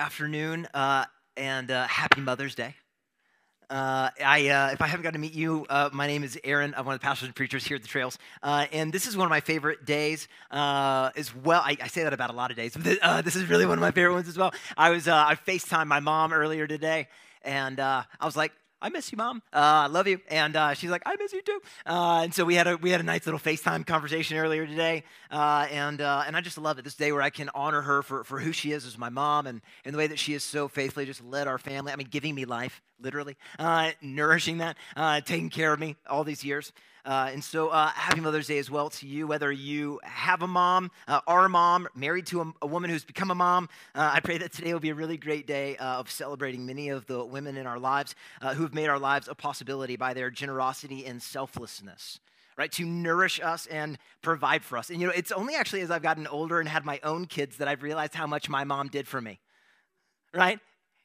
afternoon, uh, and uh, happy Mother's Day. Uh, I, uh, if I haven't got to meet you, uh, my name is Aaron. I'm one of the pastors and preachers here at the Trails, uh, and this is one of my favorite days as well. I, I, say that about a lot of days, but this is really one of my favorite ones as well. I was I Facetime my mom earlier today, and I was like, I miss you, mom. Uh, I love you. And uh, she's like, I miss you too. Uh, and so we had a we had a nice little FaceTime conversation earlier today, uh, and uh, and I just love it. This day where I can honor her for, for who she is as my mom, and, and the way that she has so faithfully just led our family. I mean, giving me life, literally, uh, nourishing that, taking care of me all these years. Uh, and so, uh, happy Mother's Day as well to you, whether you have a mom, uh, are a mom, married to a, a, woman who's become a mom. Uh, I pray that today will be a really great day uh, of celebrating many of the women in our lives uh, who have made our lives a possibility by their generosity and selflessness. Right, to nourish us and provide for us. And you know, it's only actually as I've gotten older and had my own kids that I've realized how much my mom did for me. Right?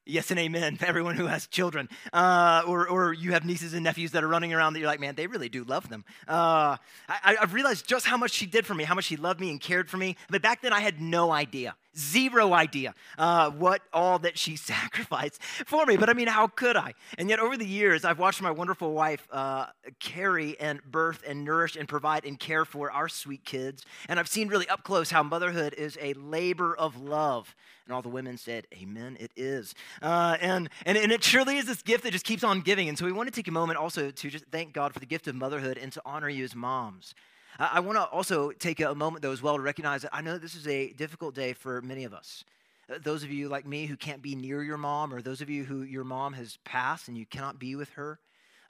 Yes and amen. Everyone who has children, uh, or or you have nieces and nephews that are running around that you're like, man, they really do love them. Uh, I, have realized just how much she did for me, how much she loved me and cared for me. But back then, I had no idea, zero idea, uh, what all that she sacrificed for me. But I mean, how could I? And yet, over the years, I've watched my wonderful wife uh, carry and birth and nourish and provide and care for our sweet kids, and I've seen really up close how motherhood is a labor of love. And all the women said, Amen, it is. Uh, and, and, and it surely is this gift that just keeps on giving. And so we want to take a moment also to just thank God for the gift of motherhood and to honor you as moms. I want to also take a moment, though, as well, to recognize that I know this is a difficult day for many of us. Uh, those of you like me who can't be near your mom, or those of you who your mom has passed and you cannot be with her.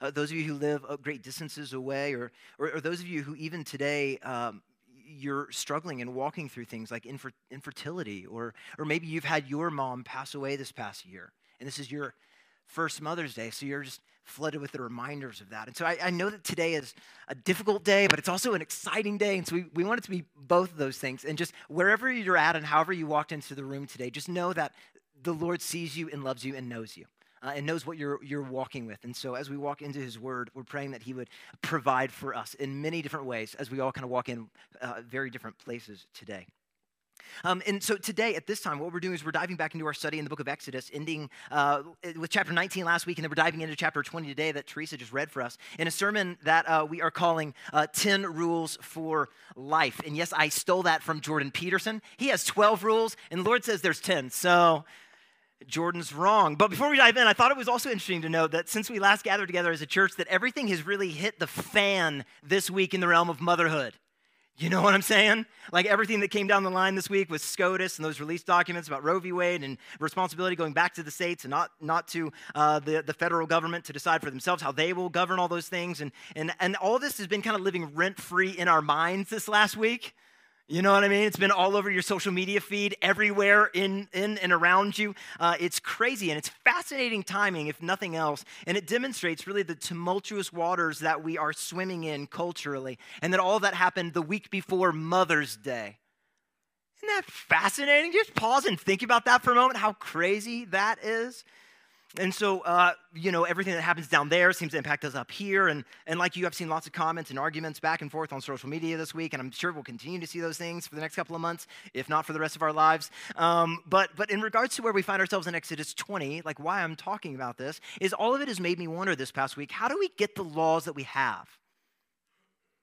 Uh, those of you who live great distances away, or, or, or, those of you who even today um, you're struggling and walking through things like infer- infertility, or, or maybe you've had your mom pass away this past year, and this is your first Mother's Day, so you're just flooded with the reminders of that. And so I, I, know that today is a difficult day, but it's also an exciting day. And so we, we want it to be both of those things. And just wherever you're at and however you walked into the room today, just know that the Lord sees you and loves you and knows you uh, and knows what you're, you're walking with. And so as we walk into his word, we're praying that he would provide for us in many different ways as we all kind of walk in uh, very different places today. Um, and so today, at this time, what we're doing is we're diving back into our study in the book of Exodus, ending uh, with chapter 19 last week, and then we're diving into chapter 20 today that Teresa just read for us in a sermon that uh, we are calling uh, 10 Rules for Life. And yes, I stole that from Jordan Peterson. He has 12 rules, and the Lord says there's 10. So Jordan's wrong. But before we dive in, I thought it was also interesting to note that since we last gathered together as a church, that everything has really hit the fan this week in the realm of motherhood. You know what I'm saying? Like everything that came down the line this week with SCOTUS and those release documents about Roe v. Wade and responsibility going back to the states and not, not to uh, the, the federal government to decide for themselves how they will govern all those things. And, and, and all this has been kind of living rent free in our minds this last week. You know what I mean? It's been all over your social media feed, everywhere in, in and around you. Uh, it's crazy and it's fascinating timing, if nothing else. And it demonstrates really the tumultuous waters that we are swimming in culturally, and that all that happened the week before Mother's Day. Isn't that fascinating? Just pause and think about that for a moment, how crazy that is. And so, uh, you know, everything that happens down there seems to impact us up here. And, and like you, I've seen lots of comments and arguments back and forth on social media this week, and I'm sure we'll continue to see those things for the next couple of months, if not for the rest of our lives. Um, but, but in regards to where we find ourselves in Exodus 20, like why I'm talking about this, is all of it has made me wonder this past week how do we get the laws that we have?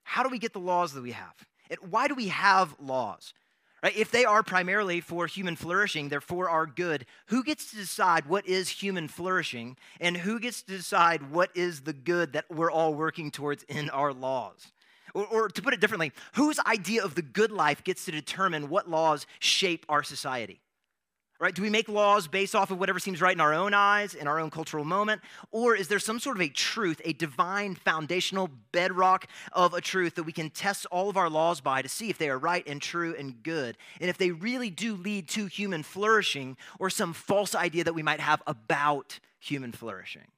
How do we get the laws that we have? And why do we have laws? Right? If they are primarily for human flourishing, they're for our good, who gets to decide what is human flourishing and who gets to decide what is the good that we're all working towards in our laws? Or, or to put it differently, whose idea of the good life gets to determine what laws shape our society? Right? Do we make laws based off of whatever seems right in our own eyes, in our own cultural moment? Or is there some sort of a truth, a divine foundational bedrock of a truth that we can test all of our laws by to see if they are right and true and good? And if they really do lead to human flourishing or some false idea that we might have about human flourishing?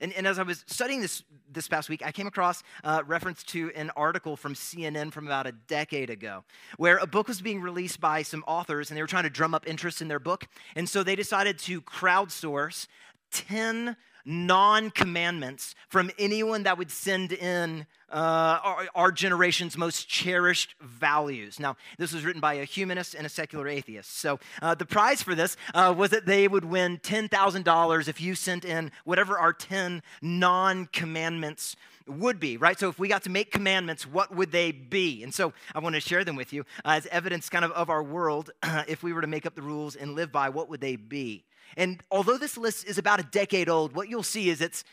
And, and, as I was studying this this past week, I came across uh, reference to an article from CNN from about a decade ago, where a book was being released by some authors, and they were trying to drum up interest in their book. And so they decided to crowdsource 10 non commandments from anyone that would send in uh, our, our, generation's most cherished values. Now, this was written by a humanist and a secular atheist. So, uh, the prize for this uh, was that they would win $10,000 if you sent in whatever our 10 non commandments would be, right? So, if we got to make commandments, what would they be? And so, I want to share them with you as evidence kind of of our world. if we were to make up the rules and live by, what would they be? And although this list is about a decade old, what you'll see is it's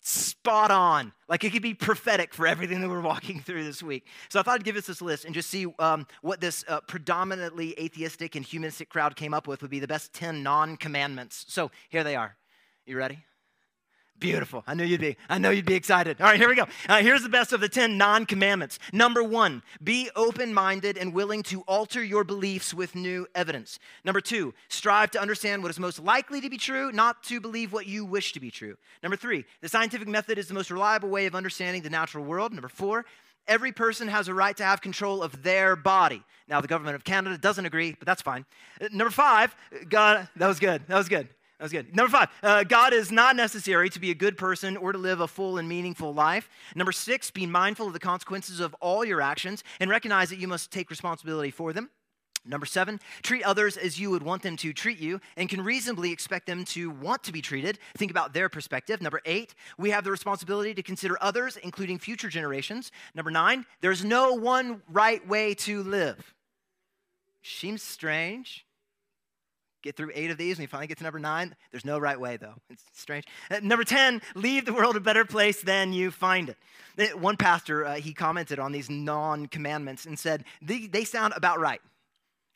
spot on. Like it could be prophetic for everything that we're walking through this week. So I thought I'd give us this list and just see um, what this uh, predominantly atheistic and humanistic crowd came up with would be the best 10 non commandments. So here they are. You ready? Beautiful. I knew you'd be. I know you'd be excited. All right, here we go. Uh, here's the best of the 10 non commandments. Number one, be open minded and willing to alter your beliefs with new evidence. Number two, strive to understand what is most likely to be true, not to believe what you wish to be true. Number three, the scientific method is the most reliable way of understanding the natural world. Number four, every person has a right to have control of their body. Now, the government of Canada doesn't agree, but that's fine. Uh, number five, God, that was good. That was good. That was good. Number five, uh, God is not necessary to be a good person or to live a full and meaningful life. Number six, be mindful of the consequences of all your actions and recognize that you must take responsibility for them. Number seven, treat others as you would want them to treat you and can reasonably expect them to want to be treated. Think about their perspective. Number eight, we have the responsibility to consider others, including future generations. Number nine, there's no one right way to live. Seems strange get through eight of these, and you finally get to number nine. There's no right way, though. It's strange. Uh, number 10, leave the world a better place than you find it. Uh, one pastor, uh, he commented on these non commandments and said, they, they sound about right.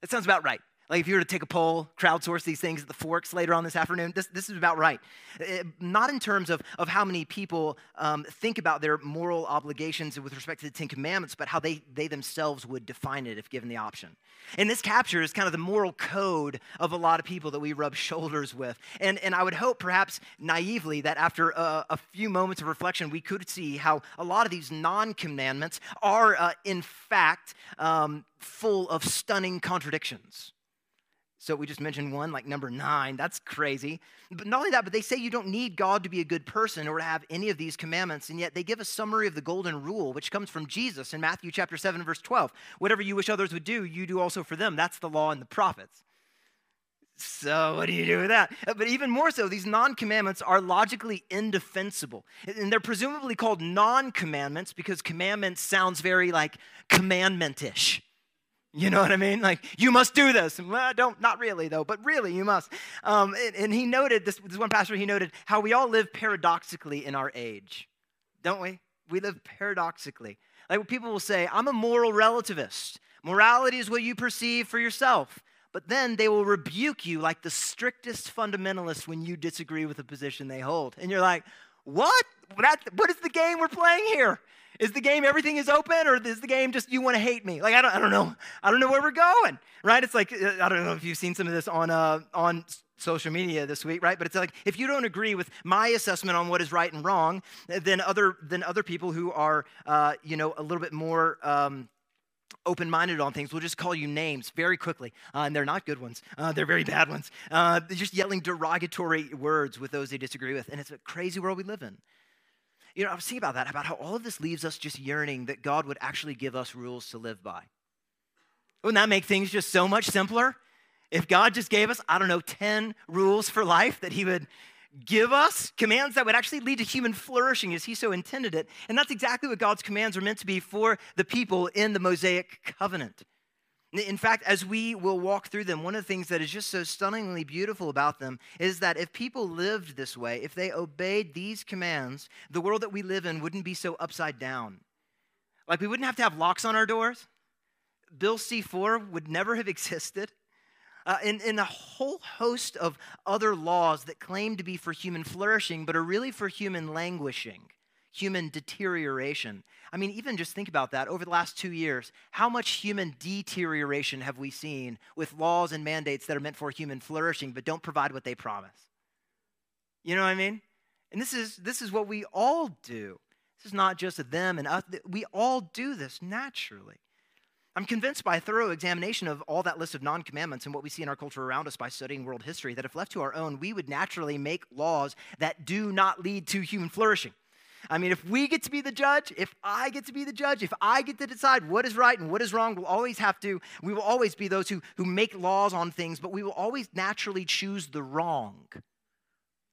That sounds about right. Like if you were to take a poll, crowdsource these things at the Forks later on this afternoon, this, this is about right. It, uh, not in terms of, of how many people um, think about their moral obligations with respect to the Ten Commandments, but how they, they themselves would define it if given the option. And this captures kind of the moral code of a lot of people that we rub shoulders with. And, and I would hope, perhaps naively, that after a, a few moments of reflection, we could see how a lot of these non commandments are, uh, in fact, um, full of stunning contradictions. So we just mentioned one, like number nine. That's crazy. But not only that, but they say you don't need God to be a good person or to have any of these commandments, and yet they give a summary of the golden rule, which comes from Jesus in Matthew chapter 7, verse 12. Whatever you wish others would do, you do also for them. That's the law and the prophets. So, what do you do with that? Uh, but even more so, these non commandments are logically indefensible. And they're presumably called non commandments because commandments sounds very like commandment-ish. You know what I mean? Like, you must do this. Well, don't, not really, though, but really, you must. Um, and, and, he noted, this, this one pastor, he noted how we all live paradoxically in our age, don't we? We live paradoxically. Like, people will say, I'm a moral relativist. Morality is what you perceive for yourself. But then they will rebuke you like the strictest fundamentalist when you disagree with the position they hold. And you're like, what? That, what is the game we're playing here? Is the game everything is open, or is the game just you want to hate me? Like I don't, I don't know. I don't know where we're going, right? It's like uh, I don't know if you've seen some of this on uh, on social media this week, right? But it's like if you don't agree with my assessment on what is right and wrong, then other than other people who are uh, you know a little bit more. Um, open minded on things We'll just call you names very quickly. Uh, and they're not good ones, uh, they're very bad ones. Uh, they're just yelling derogatory words with those they disagree with. And it's a crazy world we live in. You know, I was thinking about that, about how all of this leaves us just yearning that God would actually give us rules to live by. Wouldn't that make things just so much simpler? If God just gave us, I don't know, 10 rules for life that He would give us, commands that would actually lead to human flourishing as He so intended it. And that's exactly what God's commands are meant to be for the people in the Mosaic covenant. In fact, as we will walk through them, one of the things that is just so stunningly beautiful about them is that if people lived this way, if they obeyed these commands, the world that we live in wouldn't be so upside down. Like we wouldn't have to have locks on our doors. Bill C 4 would never have existed. Uh, and, and a whole host of other laws that claim to be for human flourishing, but are really for human languishing human deterioration. I mean, even just think about that. Over the last two years, how much human deterioration have we seen with laws and mandates that are meant for human flourishing but don't provide what they promise? You know what I mean? And this is, this is what we all do. This is not just them and us. We all do this naturally. I'm convinced by a thorough examination of all that list of non commandments and what we see in our culture around us by studying world history that if left to our own, we would naturally make laws that do not lead to human flourishing. I mean, if we get to be the judge, if I get to be the judge, if I get to decide what is right and what is wrong, we'll always have to, we will always be those who, who make laws on things, but we will always naturally choose the wrong.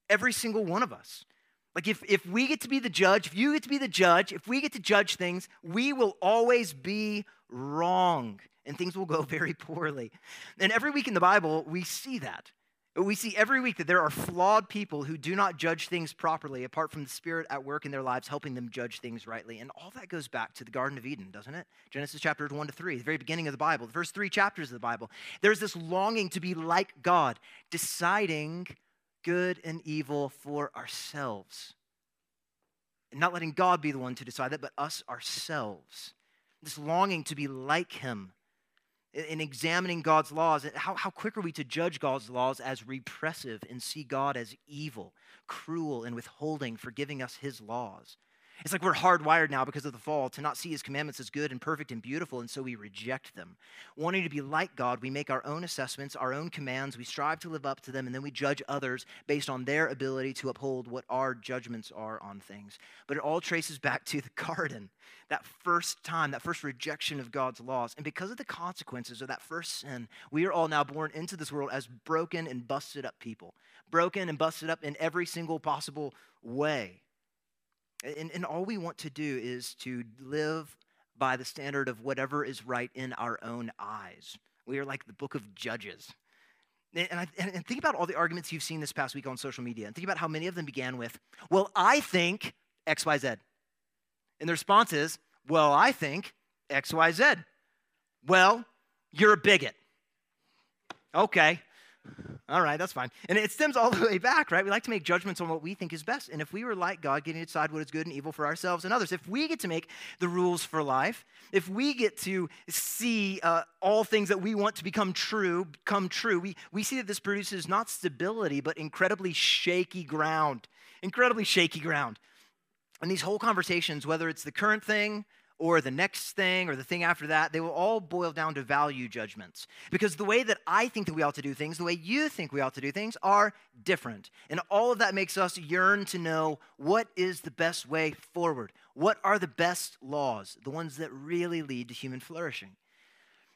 Every single one of us. Like, if, if we get to be the judge, if you get to be the judge, if we get to judge things, we will always be wrong and things will go very poorly. And every week in the Bible, we see that. We see every week that there are flawed people who do not judge things properly apart from the Spirit at work in their lives, helping them judge things rightly. And all that goes back to the Garden of Eden, doesn't it? Genesis chapters 1 to 3, the very beginning of the Bible, the first three chapters of the Bible. There's this longing to be like God, deciding good and evil for ourselves. And not letting God be the one to decide that, but us ourselves. This longing to be like Him in examining God's laws. How, how quick are we to judge God's laws as repressive and see God as evil, cruel, and withholding for giving us His laws? It's like we're hardwired now because of the fall to not see his commandments as good and perfect and beautiful, and so we reject them. Wanting to be like God, we make our own assessments, our own commands, we strive to live up to them, and then we judge others based on their ability to uphold what our judgments are on things. But it all traces back to the garden, that first time, that first rejection of God's laws. And because of the consequences of that first sin, we are all now born into this world as broken and busted up people, broken and busted up in every single possible way. And, and all we want to do is to live by the standard of whatever is right in our own eyes. We are like the book of Judges. And, I, and think about all the arguments you've seen this past week on social media, and think about how many of them began with, Well, I think XYZ. And the response is, Well, I think XYZ. Well, you're a bigot. Okay. All right, that's fine. And it stems all the way back, right? We like to make judgments on what we think is best. And if we were like God, getting to decide what is good and evil for ourselves and others, if we get to make the rules for life, if we get to see uh, all things that we want to become true come true, we, we see that this produces not stability, but incredibly shaky ground. Incredibly shaky ground. And these whole conversations, whether it's the current thing, or the next thing or the thing after that, they will all boil down to value judgments. Because the way that I think that we ought to do things, the way you think we ought to do things, are different. And all of that makes us yearn to know what is the best way forward. What are the best laws, the ones that really lead to human flourishing?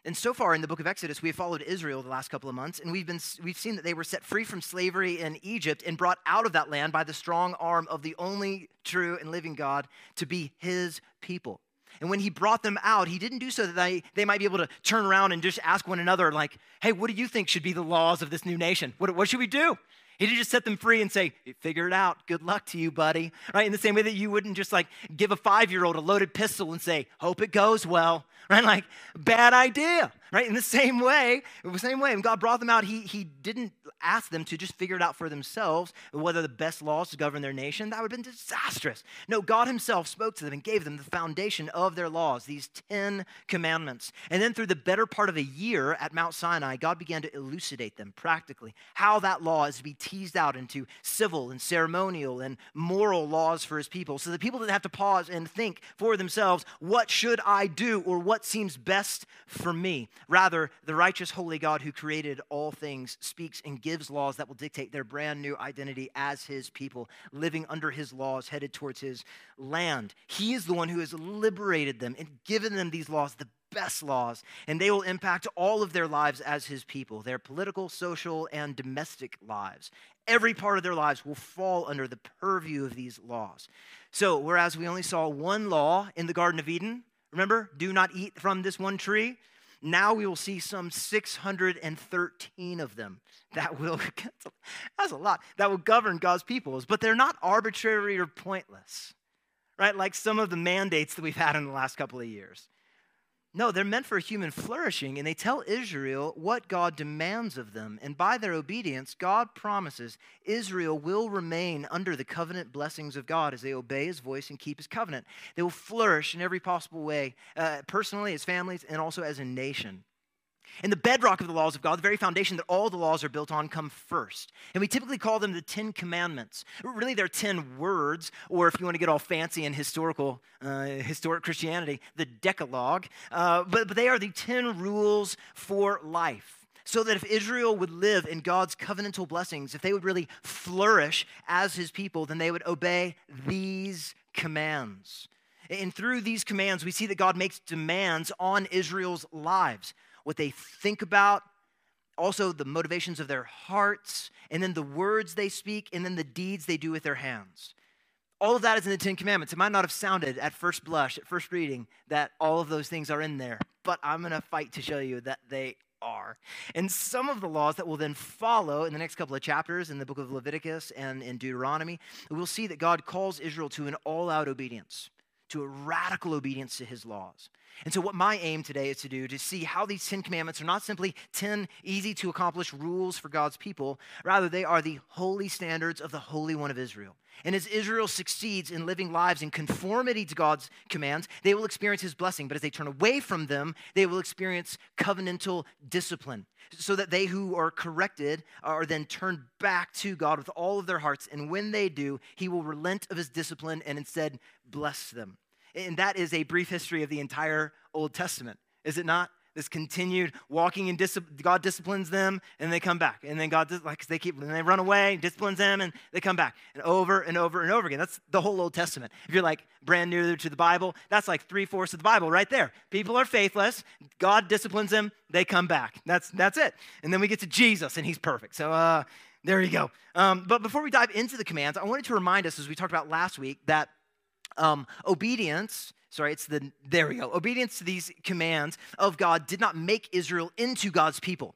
And so far in the book of Exodus, we have followed Israel the last couple of months, and we've, been, we've seen that they were set free from slavery in Egypt and brought out of that land by the strong arm of the only true and living God to be his people. And when he brought them out, he didn't do so that they, they might be able to turn around and just ask one another, like, hey, what do you think should be the laws of this new nation? What, what should we do? He didn't just set them free and say, figure it out. Good luck to you, buddy. Right? In the same way that you wouldn't just like give a five year old a loaded pistol and say, hope it goes well. Right? Like, bad idea. Right? In the same way, the same way, when God brought them out, he, he didn't ask them to just figure it out for themselves whether the best laws to govern their nation. That would have been disastrous. No, God Himself spoke to them and gave them the foundation of their laws, these 10 commandments. And then through the better part of a year at Mount Sinai, God began to elucidate them practically, how that law is to be teased out into civil and ceremonial and moral laws for His people. So the people didn't have to pause and think for themselves, what should I do or what seems best for me? Rather, the righteous, holy God who created all things speaks and gives gives laws that will dictate their brand new identity as his people, living under his laws, headed towards his land. He is the one who has liberated them and given them these laws, the best laws, and they will impact all of their lives as his people, their political, social, and domestic lives. Every part of their lives will fall under the purview of these laws. So, whereas we only saw one law in the Garden of Eden, remember, do not eat from this one tree, now we will see some 613 of them that will, that's a lot, that will govern God's peoples, but they're not arbitrary or pointless, right? Like some of the mandates that we've had in the last couple of years. No, they're meant for human flourishing, and they tell Israel what God demands of them. And by their obedience, God promises Israel will remain under the covenant blessings of God as they obey his voice and keep his covenant. They will flourish in every possible way, uh, personally, as families, and also as a nation. And the bedrock of the laws of God, the very foundation that all the laws are built on, come first. And we typically call them the Ten Commandments. Really, they're ten words, or if you want to get all fancy in historical, uh, historic Christianity, the Decalogue. Uh, but, but they are the ten rules for life so that if Israel would live in God's covenantal blessings, if they would really flourish as his people, then they would obey these commands. And through these commands, we see that God makes demands on Israel's lives what they think about, also the motivations of their hearts, and then the words they speak, and then the deeds they do with their hands. All of that is in the Ten Commandments. It might not have sounded at first blush, at first reading, that all of those things are in there, but I'm going to fight to show you that they are. And some of the laws that will then follow in the next couple of chapters in the book of Leviticus and in Deuteronomy, we'll see that God calls Israel to an all out obedience, to a radical obedience to his laws. And so, what my aim today is to do to see how these 10 commandments are not simply 10 easy to accomplish rules for God's people, rather, they are the holy standards of the Holy One of Israel. And as Israel succeeds in living lives in conformity to God's commands, they will experience his blessing. But as they turn away from them, they will experience covenantal discipline, so that they who are corrected are then turned back to God with all of their hearts. And when they do, he will relent of his discipline and instead bless them. And that is a brief history of the entire Old Testament, is it not? This continued walking in discipline, God disciplines them and they come back. And then God, like, they keep, and they run away, disciplines them and they come back. And over and over and over again. That's the whole Old Testament. If you're like brand new to the Bible, that's like three fourths of the Bible right there. People are faithless, God disciplines them, they come back. That's, that's it. And then we get to Jesus and he's perfect. So, uh, there you go. Um, but before we dive into the commands, I wanted to remind us, as we talked about last week, that um, obedience sorry it's the there we go. Obedience to these commands of god did not make israel into god's people.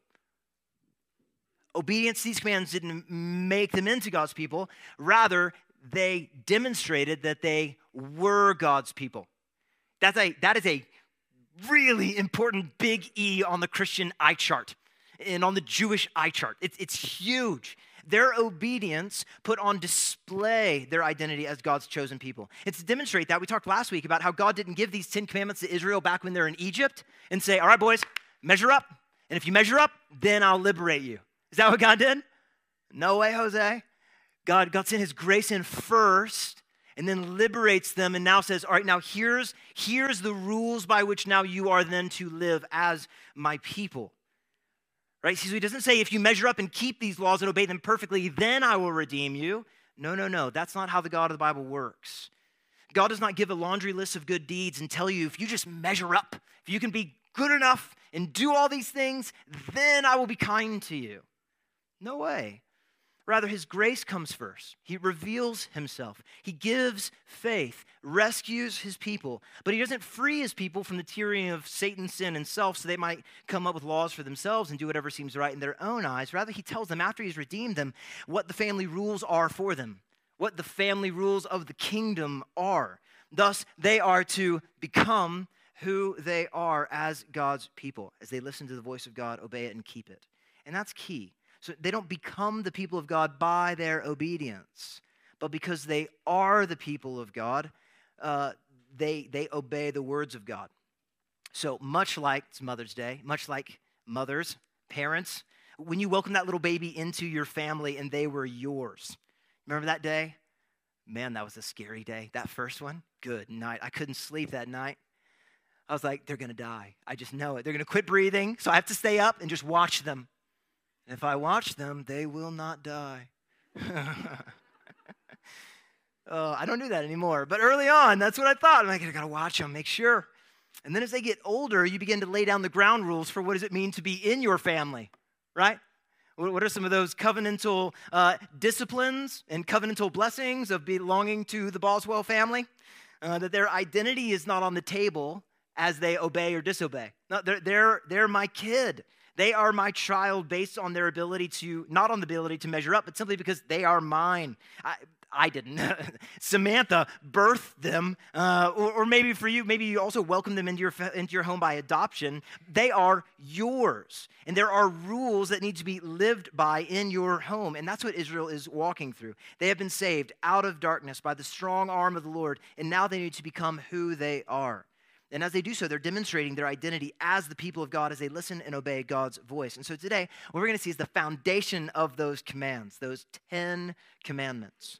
Obedience to these commands didn't make them into god's people. Rather they demonstrated that they were god's people. That's a that is a really important big e on the christian eye chart and on the jewish eye chart. It's, it's huge their obedience put on display their identity as God's chosen people. It's to demonstrate that. We talked last week about how God didn't give these 10 commandments to Israel back when they're in Egypt and say, All right, boys, measure up. And if you measure up, then I'll liberate you. Is that what God did? No way, Jose. God, God sent his grace in first and then liberates them and now says, All right, now here's, here's the rules by which now you are then to live as my people right? So he doesn't say, if you measure up and keep these laws and obey them perfectly, then I will redeem you. No, no, no. That's not how the God of the Bible works. God does not give a laundry list of good deeds and tell you if you just measure up, if you can be good enough and do all these things, then I will be kind to you. No way. Rather, his grace comes first. He reveals himself. He gives faith, rescues his people, but he doesn't free his people from the tyranny of Satan, sin, and self so they might come up with laws for themselves and do whatever seems right in their own eyes. Rather, he tells them after he's redeemed them what the family rules are for them, what the family rules of the kingdom are. Thus, they are to become who they are as God's people, as they listen to the voice of God, obey it, and keep it. And that's key. So they don't become the people of God by their obedience, but because they are the people of God, uh, they, they obey the words of God. So much like it's Mother's Day, much like mothers, parents, when you welcome that little baby into your family and they were yours. Remember that day? Man, that was a scary day. That first one, good night. I couldn't sleep that night. I was like, they're gonna die. I just know it. They're gonna quit breathing, so I have to stay up and just watch them. If I watch them, they will not die. oh, I don't do that anymore. But early on, that's what I thought. I'm like, I gotta watch them, make sure. And then as they get older, you begin to lay down the ground rules for what does it mean to be in your family, right? What are some of those covenantal uh, disciplines and covenantal blessings of belonging to the Boswell family? Uh, that their identity is not on the table as they obey or disobey. No, they're, they're, they're my kid. They are my child based on their ability to, not on the ability to measure up, but simply because they are mine. I, I didn't. Samantha birthed them, uh, or, or, maybe for you, maybe you also welcomed them into your, into your home by adoption. They are yours. And there are rules that need to be lived by in your home. And that's what Israel is walking through. They have been saved out of darkness by the strong arm of the Lord, and now they need to become who they are. And as they do so, they're demonstrating their identity as the people of God as they listen and obey God's voice. And so today, what we're going to see is the foundation of those commands, those 10 commandments.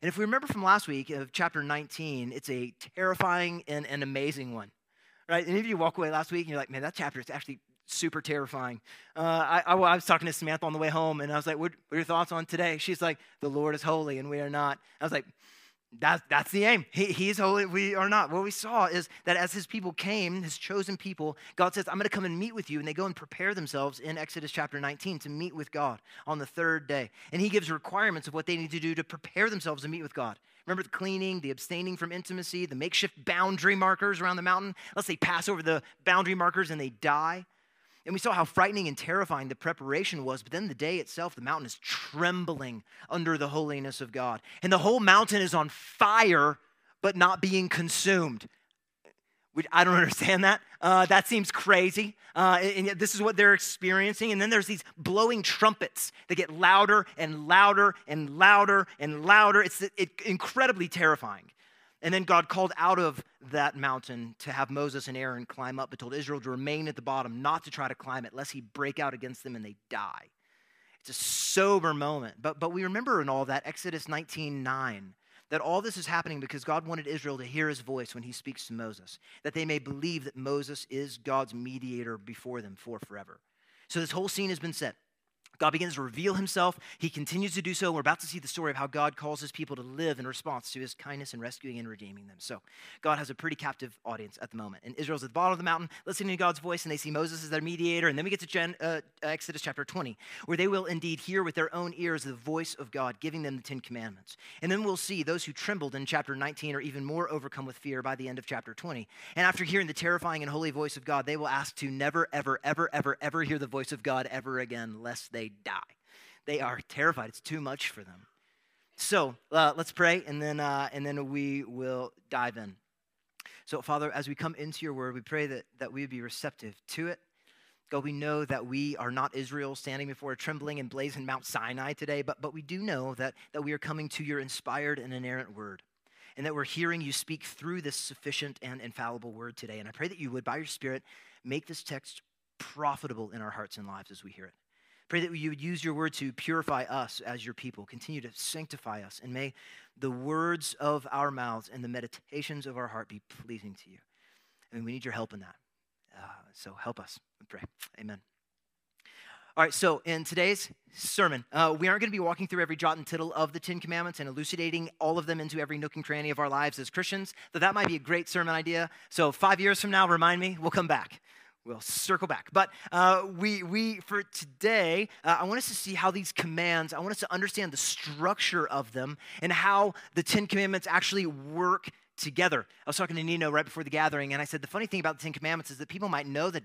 And if we remember from last week of chapter 19, it's a terrifying and an amazing one, right? Any of you walk away last week and you're like, man, that chapter is actually super terrifying. Uh, I, I, I, was talking to Samantha on the way home, and I was like, what, what, are your thoughts on today? She's like, the Lord is holy, and we are not. I was like, that's, that's the aim. He, he is holy, we are not. What we saw is that as his people came, his chosen people, God says, I'm going to come and meet with you. And they go and prepare themselves in Exodus chapter 19 to meet with God on the third day. And he gives requirements of what they need to do to prepare themselves to meet with God. Remember the cleaning, the abstaining from intimacy, the makeshift boundary markers around the mountain? Let's say pass over the boundary markers and they die. And we saw how frightening and terrifying the preparation was, but then the day itself, the mountain is trembling under the holiness of God. And the whole mountain is on fire, but not being consumed. I don't understand that. Uh, that seems crazy. Uh, and yet this is what they're experiencing. And then there's these blowing trumpets that get louder and louder and louder and louder. It's it, incredibly terrifying. And then God called out of that mountain to have Moses and Aaron climb up, but told Israel to remain at the bottom, not to try to climb it, lest he break out against them and they die. It's a sober moment. But, but we remember in all that, Exodus 19 9, that all this is happening because God wanted Israel to hear his voice when he speaks to Moses, that they may believe that Moses is God's mediator before them for forever. So this whole scene has been set. God begins to reveal himself. He continues to do so. We're about to see the story of how God calls his people to live in response to his kindness and rescuing and redeeming them. So, God has a pretty captive audience at the moment. And Israel's at the bottom of the mountain, listening to God's voice, and they see Moses as their mediator. And then we get to Gen, uh, Exodus chapter 20, where they will indeed hear with their own ears the voice of God, giving them the Ten Commandments. And then we'll see those who trembled in chapter 19 are even more overcome with fear by the end of chapter 20. And after hearing the terrifying and holy voice of God, they will ask to never, ever, ever, ever, ever hear the voice of God ever again, lest they die. They are terrified. It's too much for them. So uh, let's pray, and then, uh, and then we will dive in. So, Father, as we come into your word, we pray that, that we would be receptive to it. God, we know that we are not Israel standing before a trembling and blazing Mount Sinai today, but, but we do know that, that we are coming to your inspired and inerrant word, and that we're hearing you speak through this sufficient and infallible word today. And I pray that you would, by your Spirit, make this text profitable in our hearts and lives as we hear it. Pray that you would use your word to purify us as your people. Continue to sanctify us. And may the words of our mouths and the meditations of our heart be pleasing to you. Mean, we need your help in that. Uh, so help us, we pray. Amen. All right, so in today's sermon, uh, we aren't going to be walking through every jot and tittle of the Ten Commandments and elucidating all of them into every nook and cranny of our lives as Christians. Though that might be a great sermon idea. So five years from now, remind me, we'll come back we'll circle back. But uh, we, we, for today, uh, I want us to see how these commands, I want us to understand the structure of them and how the Ten Commandments actually work together. I was talking to Nino right before the gathering, and I said the funny thing about the Ten Commandments is that people might know that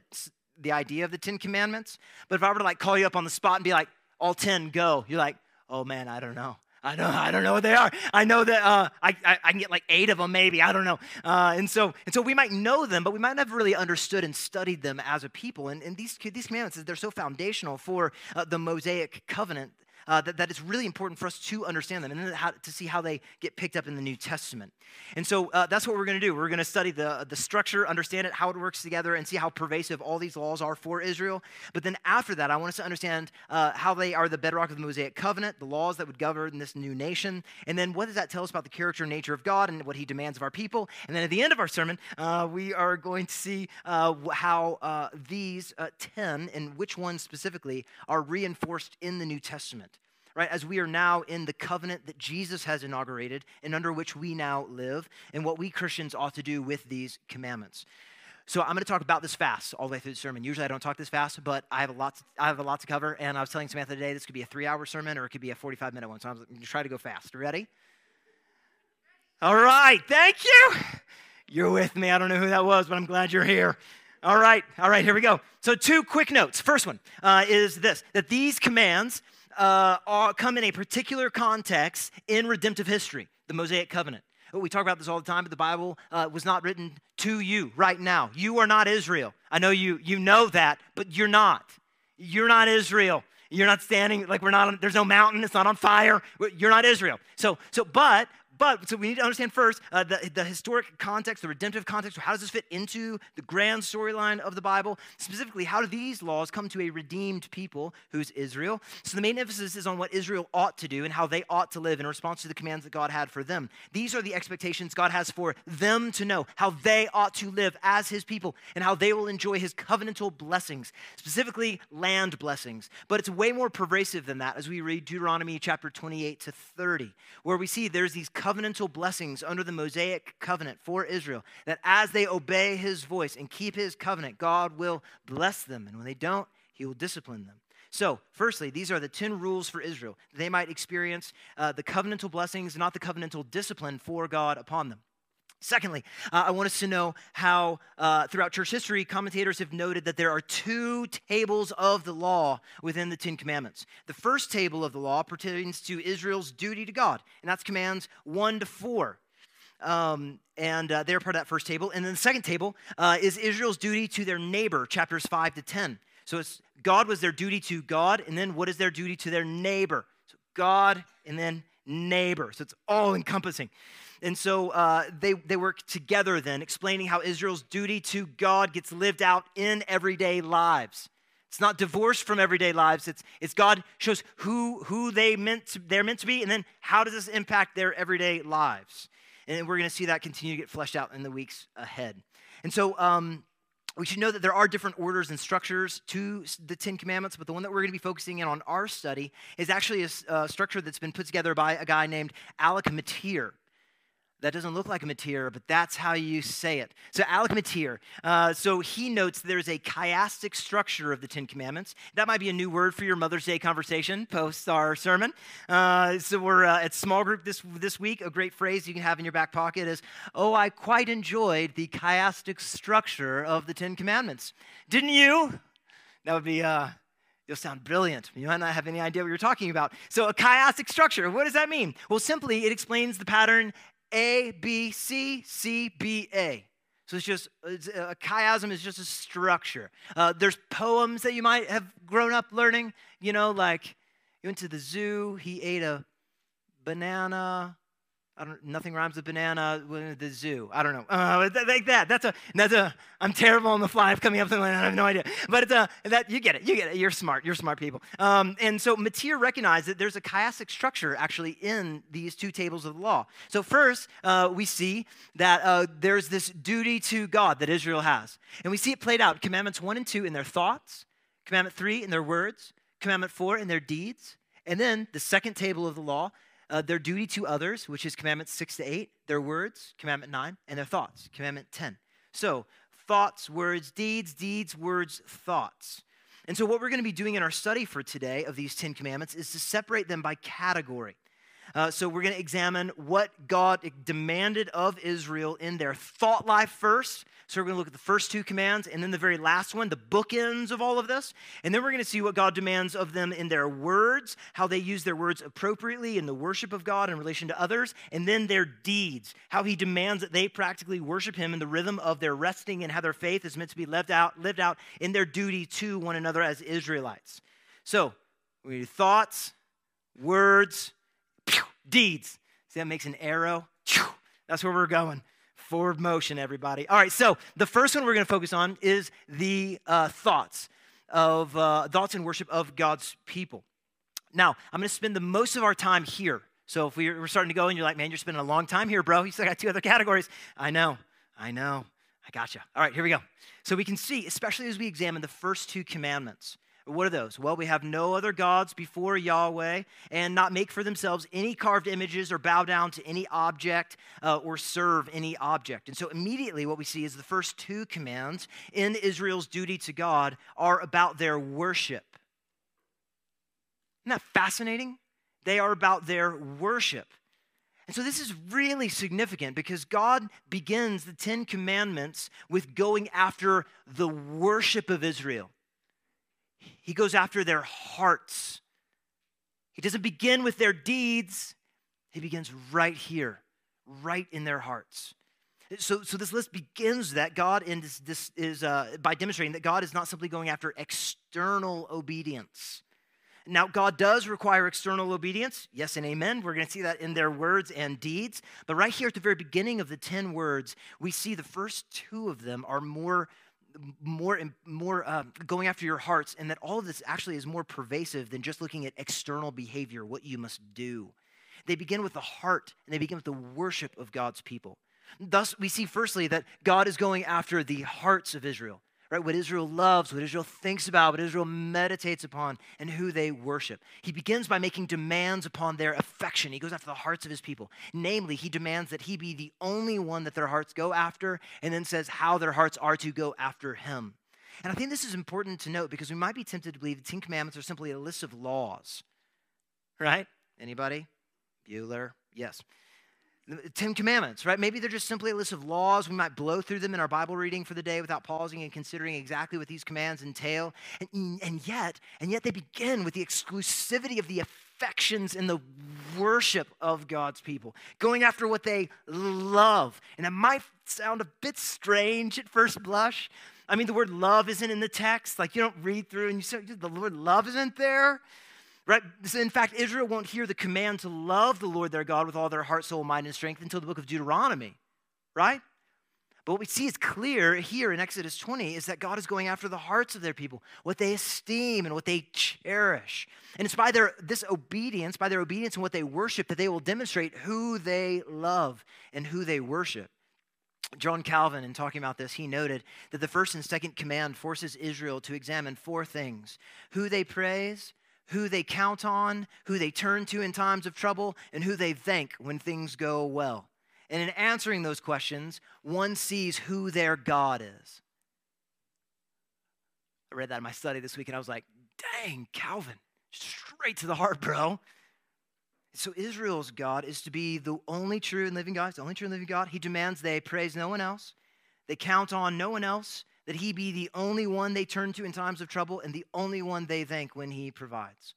the idea of the Ten Commandments, but if I were to like call you up on the spot and be like, all 10, go, you're like, oh man, I don't know. I don't, I don't know what they are. I know that uh, I, I, I, can get like eight of them, maybe. I don't know. Uh, and, so, and so we might know them, but we might not have really understood and studied them as a people. And, and these, these commandments, they're so foundational for uh, the Mosaic covenant uh, that, that it's really important for us to understand them and then how, to see how they get picked up in the New Testament. And so uh, that's what we're going to do. We're going to study the, the structure, understand it, how it works together, and see how pervasive all these laws are for Israel. But then after that, I want us to understand uh, how they are the bedrock of the Mosaic covenant, the laws that would govern this new nation. And then what does that tell us about the character and nature of God and what he demands of our people? And then at the end of our sermon, uh, we are going to see uh, how uh, these 10 and which ones specifically are reinforced in the New Testament right? As we are now in the covenant that Jesus has inaugurated and under which we now live, and what we Christians ought to do with these commandments. So I'm going to talk about this fast all the way through the sermon. Usually I don't talk this fast, but I have a lot. To, I have a lot to cover, and I was telling Samantha today this could be a three-hour sermon or it could be a 45-minute one. So I'm going to try to go fast. Ready? All right. Thank you. You're with me. I don't know who that was, but I'm glad you're here. All right. All right. Here we go. So two quick notes. First one uh, is this: that these commands uh, come in a particular context in redemptive history, the Mosaic covenant. We talk about this all the time, but the Bible uh, was not written to you right now. You are not Israel. I know you, you know that, but you're not. You're not Israel. You're not standing like we're not on, there's no mountain, it's not on fire. You're not Israel. So, so, but but so we need to understand first uh, the, the historic context, the redemptive context. How does this fit into the grand storyline of the Bible? Specifically, how do these laws come to a redeemed people who's Israel? So the main emphasis is on what Israel ought to do and how they ought to live in response to the commands that God had for them. These are the expectations God has for them to know how they ought to live as his people and how they will enjoy his covenantal blessings, specifically land blessings. But it's way more pervasive than that as we read Deuteronomy chapter 28 to 30, where we see there's these blessings under the Mosaic covenant for Israel that as they obey his voice and keep his covenant, God will bless them. And when they don't, he will discipline them. So, firstly, these are the 10 rules for Israel. They might experience uh, the covenantal blessings, not the covenantal discipline for God upon them. Secondly, uh, I want us to know how uh, throughout church history, commentators have noted that there are two tables of the law within the Ten Commandments. The first table of the law pertains to Israel's duty to God, and that's commands one to four. Um, and uh, they're part of that first table. And then the second table uh, is Israel's duty to their neighbor, chapters 5 to 10. So it's God was their duty to God, and then what is their duty to their neighbor? So God and then neighbor. So it's all encompassing. And so uh, they, they work together then, explaining how Israel's duty to God gets lived out in everyday lives. It's not divorced from everyday lives. It's, it's God shows who, who they meant to, they're meant to be, and then how does this impact their everyday lives. And we're going to see that continue to get fleshed out in the weeks ahead. And so um, we should know that there are different orders and structures to the Ten Commandments, but the one that we're going to be focusing in on our study is actually a, a structure that's been put together by a guy named Alec Motyer. That doesn't look like a Motyer, but that's how you say it. So, Alec Motyer. Uh, so, he notes there's a chiastic structure of the Ten Commandments. That might be a new word for your Mother's Day conversation post our sermon. Uh, so, we're uh, at small group this, this week. A great phrase you can have in your back pocket is, Oh, I quite enjoyed the chiastic structure of the Ten Commandments. Didn't you? That would be. Uh, You'll sound brilliant. You might not have any idea what you're talking about. So, a chiastic structure, what does that mean? Well, simply, it explains the pattern a, B, C, C, B, A. So it's just, it's, a chiasm is just a structure. Uh, there's poems that you might have grown up learning, you know, like you went to the zoo, he ate a banana, I don't, nothing rhymes with banana. with The zoo. I don't know. Uh, like that. That's a. That's a. I'm terrible on the fly. of coming up with something. like that. I have no idea. But it's a. That you get it. You get it. You're smart. You're smart people. Um, and so Motyer recognized that there's a chiastic structure actually in these two tables of the law. So first, uh, we see that uh, there's this duty to God that Israel has, and we see it played out. Commandments one and two in their thoughts. Commandment three in their words. Commandment four in their deeds. And then the second table of the law uh, their duty to others, which is commandment 6 to 8, their words, commandment 9, and their thoughts, commandment 10. So, thoughts, words, deeds, deeds, words, thoughts. And so, what we're going to be doing in our study for today of these 10 commandments is to separate them by category. Uh, so, we're going to examine what God demanded of Israel in their thought life first. So, we're going to look at the first two commands and then the very last one, the bookends of all of this. And then we're going to see what God demands of them in their words, how they use their words appropriately in the worship of God in relation to others, and then their deeds, how He demands that they practically worship Him in the rhythm of their resting and how their faith is meant to be lived out, lived out in their duty to one another as Israelites. So, we need thoughts, words, deeds. See, that makes an arrow. That's where we're going. Forward motion, everybody. All right, so the first one we're going to focus on is the uh, thoughts of uh, thoughts and worship of God's people. Now, I'm going to spend the most of our time here. So if we're starting to go and you're like, man, you're spending a long time here, bro. You still got two other categories. I know, I know. I gotcha. All right, here we go. So we can see, especially as we examine the first two commandments, what are those? Well, we have no other gods before Yahweh and not make for themselves any carved images or bow down to any object uh, or serve any object. And so, immediately, what we see is the first two commands in Israel's duty to God are about their worship. Isn't that fascinating? They are about their worship. And so this is really significant because God begins the Ten Commandments with going after the worship of Israel. He goes after their hearts. He doesn't begin with their deeds, he begins right here, right in their hearts. So, so this list begins that God in this, this is uh, by demonstrating that God is not simply going after external obedience. Now, God does require external obedience. Yes and amen. We're going to see that in their words and deeds. But right here at the very beginning of the 10 words, we see the first two of them are more more and more uh, going after your hearts and that all of this actually is more pervasive than just looking at external behavior what you must do. They begin with the heart and they begin with the worship of god's people. Thus we see firstly that god is going after the hearts of israel right? What Israel loves, what Israel thinks about, what Israel meditates upon, and who they worship. He begins by making demands upon their affection. He goes after the hearts of his people. Namely, he demands that he be the only one that their hearts go after, and then says how their hearts are to go after him. And I think this is important to note because we might be tempted to believe the Ten Commandments are simply a list of laws, right? Anybody? Bueller? Yes. Ten Commandments, right? Maybe they're just simply a list of laws. We might blow through them in our Bible reading for the day without pausing and considering exactly what these commands entail. And, and yet, and yet they begin with the exclusivity of the affections and the worship of God's people, going after what they love. And it might sound a bit strange at first blush. I mean, the word love isn't in the text. Like you don't read through and you say, the word love isn't there. Right? In fact, Israel won't hear the command to love the Lord their God with all their heart, soul, mind, and strength until the book of Deuteronomy. Right? But what we see is clear here in Exodus 20 is that God is going after the hearts of their people, what they esteem and what they cherish. And it's by their this obedience, by their obedience and what they worship, that they will demonstrate who they love and who they worship. John Calvin, in talking about this, he noted that the first and second command forces Israel to examine four things who they praise, who they count on, who they turn to in times of trouble, and who they thank when things go well. And in answering those questions, one sees who their God is. I read that in my study this week and I was like, dang, Calvin, straight to the heart, bro. So Israel's God is to be the only true and living God, the only true and living God. He demands they praise no one else, they count on no one else, that he be the only one they turn to in times of trouble and the only one they thank when he provides.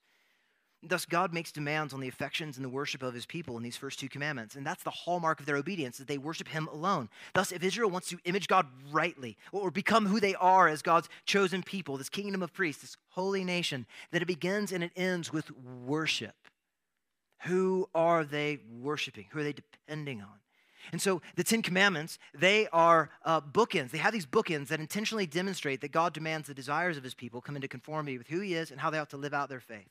Thus, God makes demands on the affections and the worship of his people in these first two commandments. And that's the hallmark of their obedience, that they worship him alone. Thus, if Israel wants to image God rightly or become who they are as God's chosen people, this kingdom of priests, this holy nation, that it begins and it ends with worship. Who are they worshiping? Who are they depending on? And so the Ten Commandments, they are uh, bookends. They have these bookends that intentionally demonstrate that God demands the desires of his people come into conformity with who he is and how they ought to live out their faith.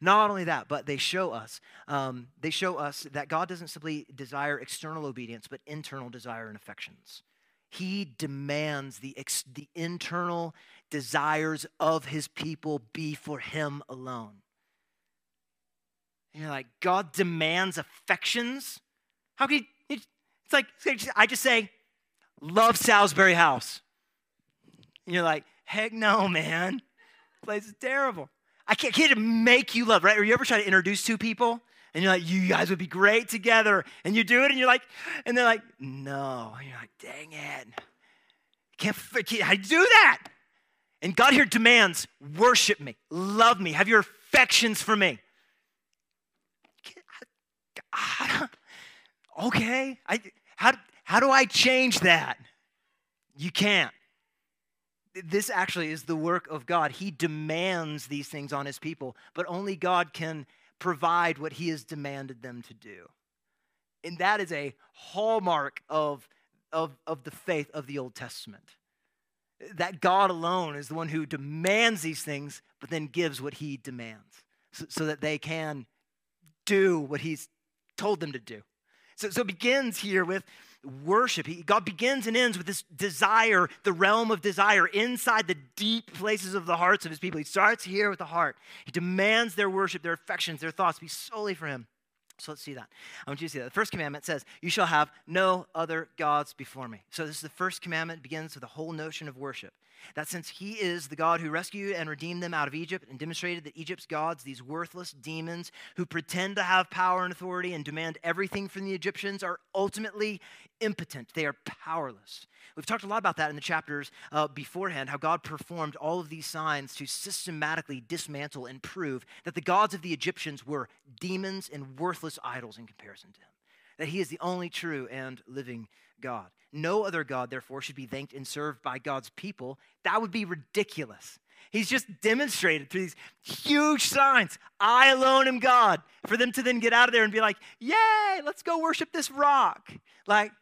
Not only that, but they show us, um, they show us that God doesn't simply desire external obedience, but internal desire and affections. He demands the, ex- the internal desires of his people be for him alone. And you're like, God demands affections? How can he it's like I just say, love Salisbury House. And you're like, heck no, man. This place is terrible. I can't, can't make you love, right? Or you ever try to introduce two people and you're like, you guys would be great together. And you do it and you're like, and they're like, no. And you're like, dang it. Can't, can't I do that? And God here demands, worship me, love me, have your affections for me. Okay, I, how, how do I change that? You can't. This actually is the work of God. He demands these things on his people, but only God can provide what he has demanded them to do. And that is a hallmark of, of, of the faith of the Old Testament. That God alone is the one who demands these things, but then gives what he demands so, so that they can do what he's told them to do. So, so it begins here with worship. He, God begins and ends with this desire, the realm of desire inside the deep places of the hearts of his people. He starts here with the heart. He demands their worship, their affections, their thoughts be solely for him. So let's see that. I want you to see that. The first commandment says, You shall have no other gods before me. So this is the first commandment, begins with the whole notion of worship that since he is the God who rescued and redeemed them out of Egypt and demonstrated that Egypt's gods, these worthless demons who pretend to have power and authority and demand everything from the Egyptians, are ultimately impotent. They are powerless. We've talked a lot about that in the chapters uh, beforehand, how God performed all of these signs to systematically dismantle and prove that the gods of the Egyptians were demons and worthless idols in comparison to him. That he is the only true and living God. No other God, therefore, should be thanked and served by God's people. That would be ridiculous. He's just demonstrated through these huge signs. I alone am God. For them to then get out of there and be like, yay, let's go worship this rock. Like,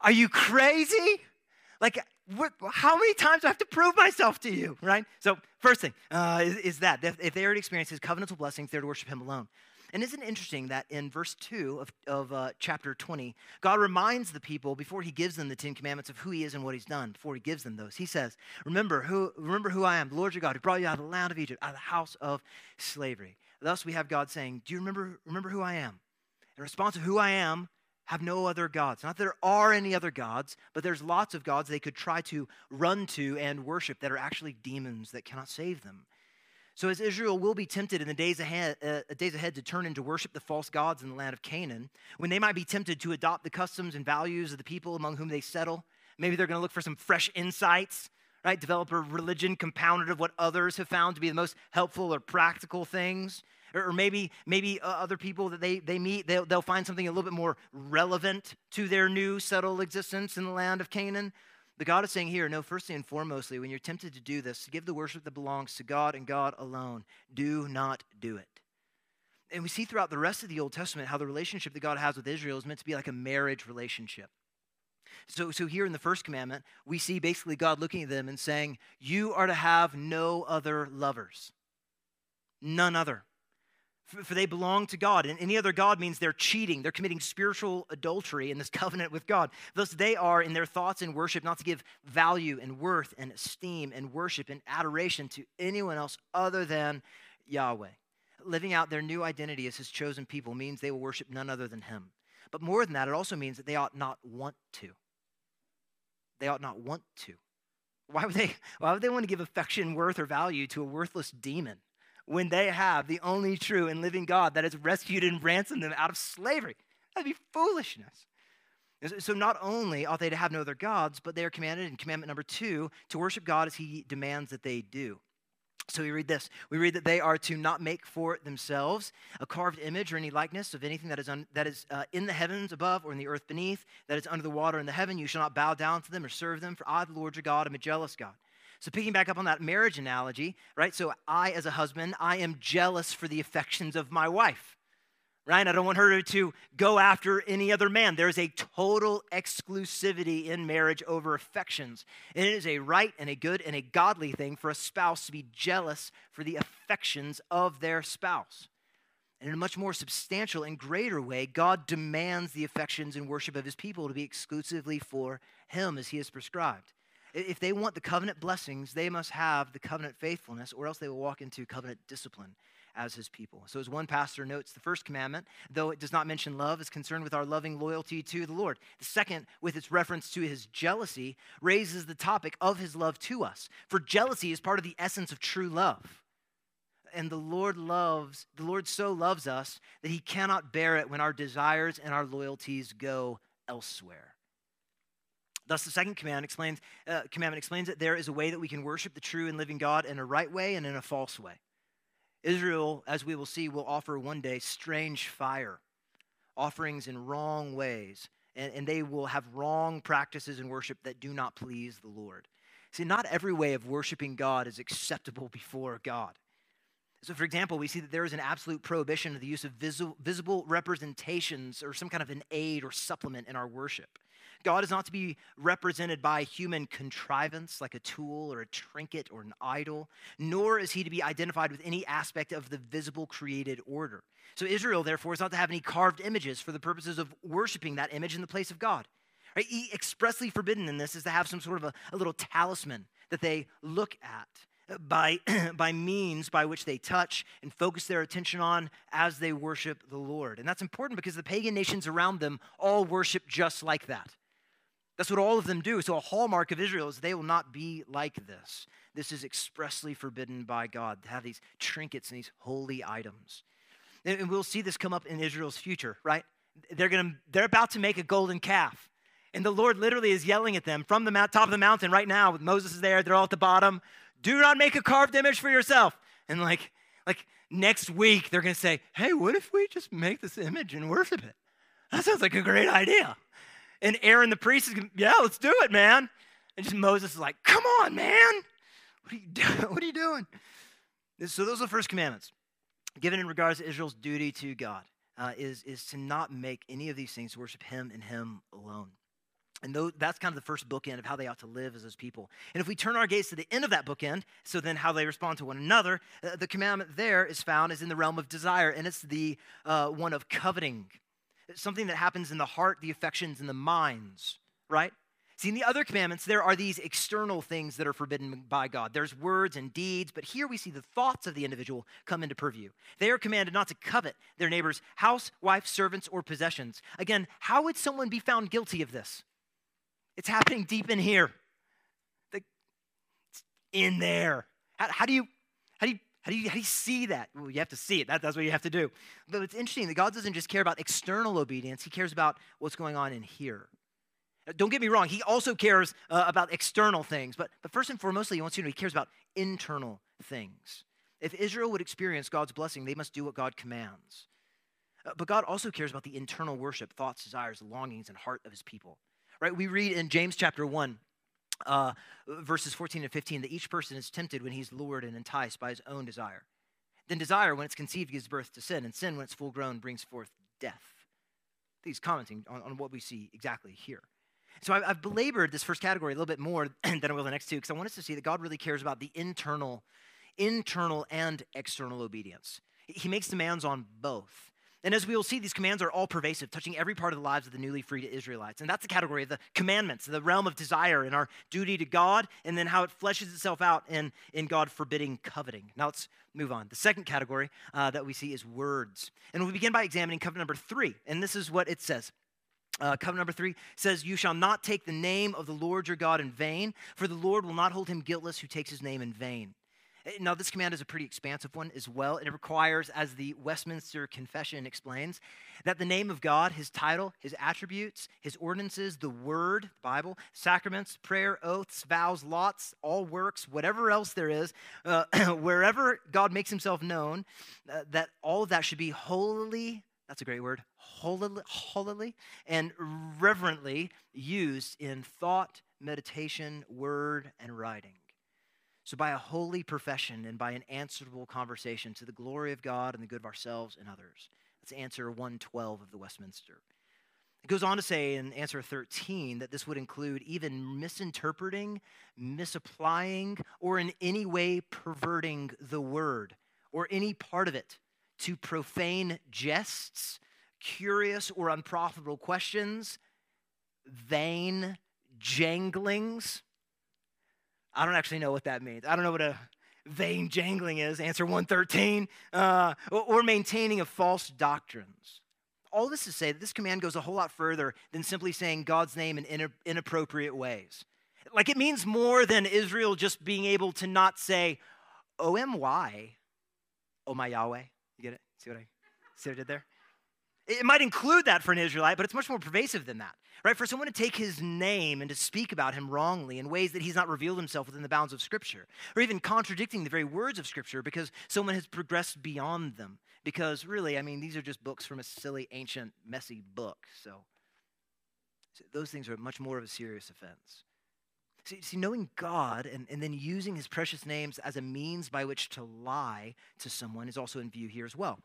are you crazy? Like, how many times do I have to prove myself to you, right? So, first thing uh, is, is, that if they already experienced his covenantal blessings, they're to worship him alone. And isn't it interesting that in verse 2 of, of uh, chapter 20, God reminds the people before he gives them the Ten Commandments of who he is and what he's done, before he gives them those. He says, Remember who, remember who I am, the Lord your God, who brought you out of the land of Egypt, out of the house of slavery. Thus we have God saying, Do you remember, remember who I am? In response to who I am, have no other gods. Not that there are any other gods, but there's lots of gods they could try to run to and worship that are actually demons that cannot save them. So, as Israel will be tempted in the days ahead, uh, days ahead to turn into worship the false gods in the land of Canaan, when they might be tempted to adopt the customs and values of the people among whom they settle, maybe they're going to look for some fresh insights, right? Develop a religion compounded of what others have found to be the most helpful or practical things. Or, maybe, maybe uh, other people that they, they meet, they'll, they'll find something a little bit more relevant to their new settled existence in the land of Canaan. The God is saying here, no, firstly and foremostly, when you're tempted to do this, to give the worship that belongs to God and God alone, do not do it. And we see throughout the rest of the Old Testament how the relationship that God has with Israel is meant to be like a marriage relationship. So, so here in the first commandment, we see basically God looking at them and saying, You are to have no other lovers, none other for they belong to God. And any other God means they're cheating, they're committing spiritual adultery in this covenant with God. Thus, they are in their thoughts and worship not to give value and worth and esteem and worship and adoration to anyone else other than Yahweh. Living out their new identity as his chosen people means they will worship none other than him. But more than that, it also means that they ought not want to. They ought not want to. Why would they, why would they want to give affection, worth, or value to a worthless demon? When they have the only true and living God that has rescued and ransomed them out of slavery. That'd be foolishness. So, not only ought they to have no other gods, but they are commanded in commandment number two to worship God as he demands that they do. So we read this. We read that they are to not make for themselves a carved image or any likeness of anything that is, un, that is uh, in the heavens above or in the earth beneath, that is under the water in the heaven. You shall not bow down to them or serve them, for I, the Lord your God, am a jealous God so, picking back up on that marriage analogy, right? So, I, as a husband, I am jealous for the affections of my wife, right? I don't want her to go after any other man. There's a total exclusivity in marriage over affections. And it is a right and a good and a godly thing for a spouse to be jealous for the affections of their spouse. And in a much more substantial and greater way, God demands the affections and worship of his people to be exclusively for him as he has prescribed. If they want the covenant blessings, they must have the covenant faithfulness, or else they will walk into covenant discipline as his people. So, as one pastor notes, the first commandment, though it does not mention love, is concerned with our loving loyalty to the Lord. The second, with its reference to his jealousy, raises the topic of his love to us. For jealousy is part of the essence of true love. And the Lord loves, the Lord so loves us that he cannot bear it when our desires and our loyalties go elsewhere. Thus, the second command explains, uh, commandment explains that there is a way that we can worship the true and living God in a right way and in a false way. Israel, as we will see, will offer one day strange fire, offerings in wrong ways, and, and they will have wrong practices in worship that do not please the Lord. See, not every way of worshiping God is acceptable before God. So, for example, we see that there is an absolute prohibition of the use of visible, visible representations or some kind of an aid or supplement in our worship. God is not to be represented by human contrivance like a tool or a trinket or an idol, nor is he to be identified with any aspect of the visible created order. So Israel, therefore, is not to have any carved images for the purposes of worshiping that image in the place of God. Right? Expressly forbidden in this is to have some sort of a, a little talisman that they look at by, by means by which they touch and focus their attention on as they worship the Lord. And that's important because the pagan nations around them all worship just like that. That's what all of them do. So, a hallmark of Israel is they will not be like this. This is expressly forbidden by God to have these trinkets and these holy items. And we'll see this come up in Israel's future, right? They're, gonna, they're about to make a golden calf. And the Lord literally is yelling at them from the top of the mountain right now. With Moses is there, they're all at the bottom. Do not make a carved image for yourself. And like, like next week, they're going to say, hey, what if we just make this image and worship it? That sounds like a great idea. And Aaron the priest is, yeah, let's do it, man. And just Moses is like, come on, man. What are you doing? What are you doing? So those are the first commandments. Given in regards to Israel's duty to God, uh, is, is to not make any of these things worship Him and Him alone. And that's kind of the first bookend of how they ought to live as those people. And if we turn our gaze to the end of that bookend, so then how they respond to one another, uh, the commandment there is found is in the realm of desire, and it's the uh, one of coveting. Something that happens in the heart, the affections, and the minds, right? See, in the other commandments, there are these external things that are forbidden by God. There's words and deeds, but here we see the thoughts of the individual come into purview. They are commanded not to covet their neighbor's house, wife, servants, or possessions. Again, how would someone be found guilty of this? It's happening deep in here. it's in there. How, how, do you, how do you how do you, see that? Well, you have to see it. That, that's what you have to do. But it's interesting that God doesn't just care about external obedience, He cares about what's going on in here. Don't get me wrong, he also cares uh, about external things, but, but first and foremost, he wants you to know he cares about internal things. If Israel would experience God's blessing, they must do what God commands. Uh, but God also cares about the internal worship, thoughts, desires, longings, and heart of his people. Right? We read in James chapter 1, uh, verses 14 and 15, that each person is tempted when he's lured and enticed by his own desire. Then desire, when it's conceived, gives birth to sin, and sin, when it's full grown, brings forth death. He's commenting on, on what we see exactly here. So I've belabored this first category a little bit more than I will the next two because I want us to see that God really cares about the internal, internal and external obedience. He makes demands on both. And as we will see, these commands are all pervasive, touching every part of the lives of the newly freed Israelites. And that's the category of the commandments, the realm of desire and our duty to God, and then how it fleshes itself out in, in God forbidding coveting. Now let's move on. The second category uh, that we see is words. And we begin by examining covenant number three. And this is what it says uh, covenant number three says, You shall not take the name of the Lord your God in vain, for the Lord will not hold him guiltless who takes his name in vain. Eh, now, this command is a pretty expansive one as well, it requires, as the Westminster Confession explains, that the name of God, his title, his attributes, his ordinances, the word, the Bible, sacraments, prayer, oaths, vows, lots, all works, whatever else there is, uh, wherever God makes himself known, uh, that all of that should be holy that's a great word, holily, holily and reverently used in thought, meditation, word, and writing. So, by a holy profession and by an answerable conversation to the glory of God and the good of ourselves and others. That's answer 112 of the Westminster. It goes on to say in answer 13 that this would include even misinterpreting, misapplying, or in any way perverting the word or any part of it to profane jests, curious or unprofitable questions, vain janglings. I don't actually know what that means. I don't know what a vain jangling is, answer 113, uh, or, maintaining of false doctrines. All this to say that this command goes a whole lot further than simply saying God's name in inappropriate ways. Like it means more than Israel just being able to not say, O M Y, oh my Yahweh. You get it? See what I see what I did there? It might include that for an Israelite, but it's much more pervasive than that, right? For someone to take his name and to speak about him wrongly in ways that he's not revealed himself within the bounds of Scripture, or even contradicting the very words of Scripture because someone has progressed beyond them. Because really, I mean, these are just books from a silly, ancient, messy book. So, so those things are much more of a serious offense. See, see, knowing God and, and then using his precious names as a means by which to lie to someone is also in view here as well.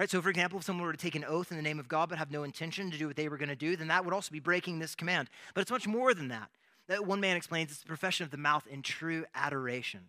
Right? So, for example, if someone were to take an oath in the name of God but have no intention to do what they were going to do, then that would also be breaking this command. But it's much more than that. that one man explains it's the profession of the mouth in true adoration.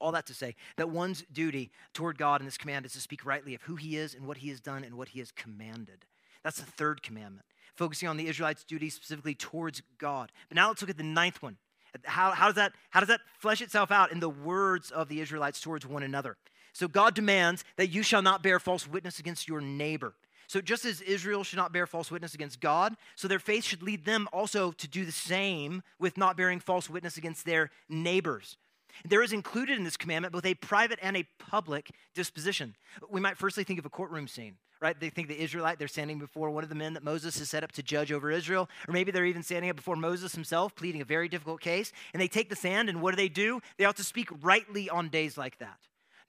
All that to say that one's duty toward God in this command is to speak rightly of who he is and what he has done and what he has commanded. That's the third commandment, focusing on the Israelites' duty specifically towards God. But now let's look at the ninth one how, how, does that, how does that flesh itself out in the words of the Israelites towards one another? So God demands that you shall not bear false witness against your neighbor. So just as Israel should not bear false witness against God, so their faith should lead them also to do the same with not bearing false witness against their neighbors. There is included in this commandment both a private and a public disposition. We might firstly think of a courtroom scene right? They think the Israelite, they're standing before one of the men that Moses has set up to judge over Israel, or maybe they're even standing up before Moses himself, pleading a very difficult case, and they take the stand, and what do they do? They ought to speak rightly on days like that.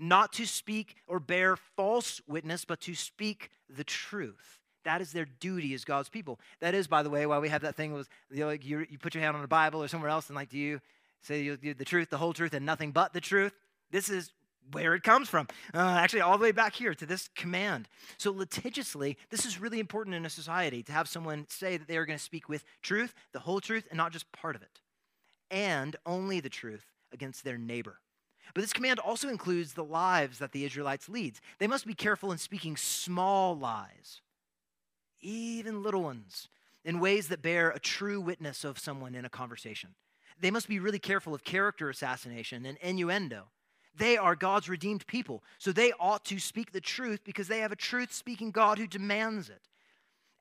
Not to speak or bear false witness, but to speak the truth. That is their duty as God's people. That is, by the way, why we have that thing was you, know, like you, you put your hand on the Bible or somewhere else, and like, do you Say do the truth, the whole truth, and nothing but the truth. This is where it comes from. Uh, actually, all the way back here to this command. So, litigiously, this is really important in a society to have someone say that they are going to speak with truth, the whole truth, and not just part of it, and only the truth against their neighbor. But this command also includes the lives that the Israelites lead. They must be careful in speaking small lies, even little ones, in ways that bear a true witness of someone in a conversation. They must be really careful of character assassination and innuendo. They are God's redeemed people, so they ought to speak the truth because they have a truth speaking God who demands it.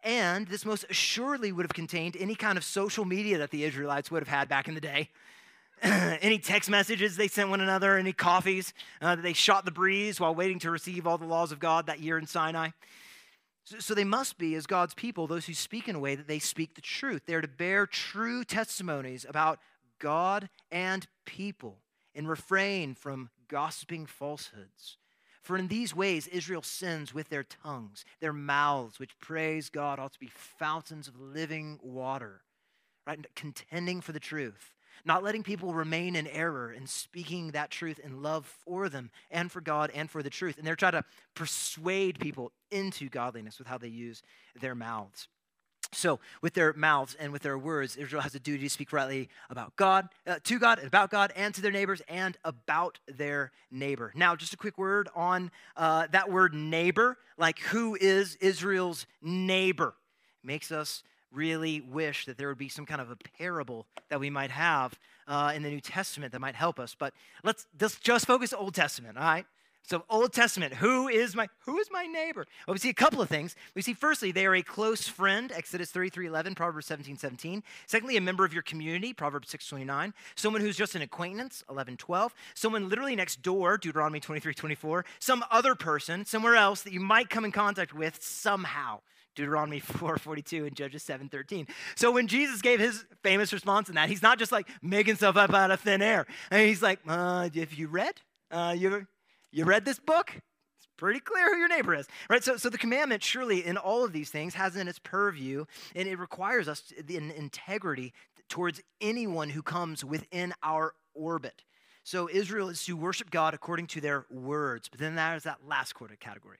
And this most assuredly would have contained any kind of social media that the Israelites would have had back in the day. any text messages they sent one another, any coffees uh, that they shot the breeze while waiting to receive all the laws of God that year in Sinai. So, so they must be, as God's people, those who speak in a way that they speak the truth. They're to bear true testimonies about God and people and refrain from gossiping falsehoods. For in these ways Israel sins with their tongues, their mouths, which praise God, ought to be fountains of living water, right? Contending for the truth, not letting people remain in error and speaking that truth in love for them and for God and for the truth. And they're trying to persuade people into godliness with how they use their mouths. So, with their mouths and with their words, Israel has a duty to speak rightly about God, uh, to God, and about God, and to their neighbors, and about their neighbor. Now, just a quick word on uh, that word neighbor, like who is Israel's neighbor? Makes us really wish that there would be some kind of a parable that we might have uh, in the New Testament that might help us. But let's, let's just focus Old Testament, all right? So Old Testament, who is my who is my neighbor? Well, we see a couple of things. We see firstly, they are a close friend, Exodus 33, 11, Proverbs 17, 17. Secondly, a member of your community, Proverbs 6, 29. Someone who's just an acquaintance, 11, 12. Someone literally next door, Deuteronomy 23, 24. Some other person, somewhere else that you might come in contact with somehow. Deuteronomy 4:42 and Judges 7:13. So when Jesus gave his famous response in that, he's not just like making stuff up out of thin air. And he's like, uh, if you read, uh, you you read this book? It's pretty clear who your neighbor is, right? So, so the commandment, surely, in all of these things, has in its purview, and it requires us in integrity towards anyone who comes within our orbit. So Israel is to worship God according to their words, but then there's that last quarter category.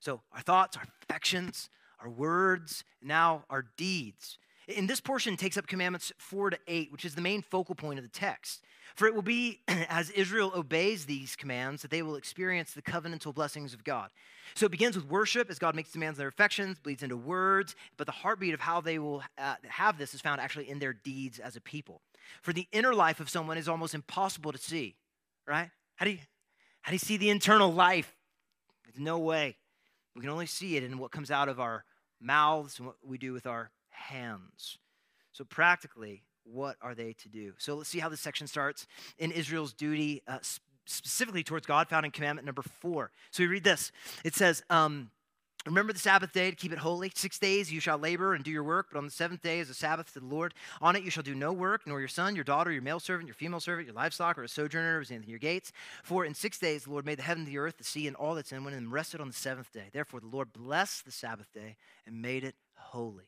So our thoughts, our affections, our words, now our deeds. In this portion takes up commandments 4 to 8, which is the main focal point of the text. For it will be as Israel obeys these commands that they will experience the covenantal blessings of God. So it begins with worship as God makes demands on their affections, bleeds into words, but the heartbeat of how they will uh, have this is found actually in their deeds as a people. For the inner life of someone is almost impossible to see, right? How do you, how do you see the internal life? There's no way. We can only see it in what comes out of our mouths and what we do with our hands. So, practically, what are they to do? So, let's see how this section starts in Israel's duty, uh, specifically towards God, found in commandment number four. So, we read this it says, um, Remember the Sabbath day to keep it holy. Six days you shall labor and do your work, but on the seventh day is a Sabbath to the Lord. On it you shall do no work, nor your son, your daughter, your male servant, your female servant, your livestock, or a sojourner who is in your gates. For in six days the Lord made the heaven, the earth, the sea, and all that's in them, and rested on the seventh day. Therefore the Lord blessed the Sabbath day and made it holy.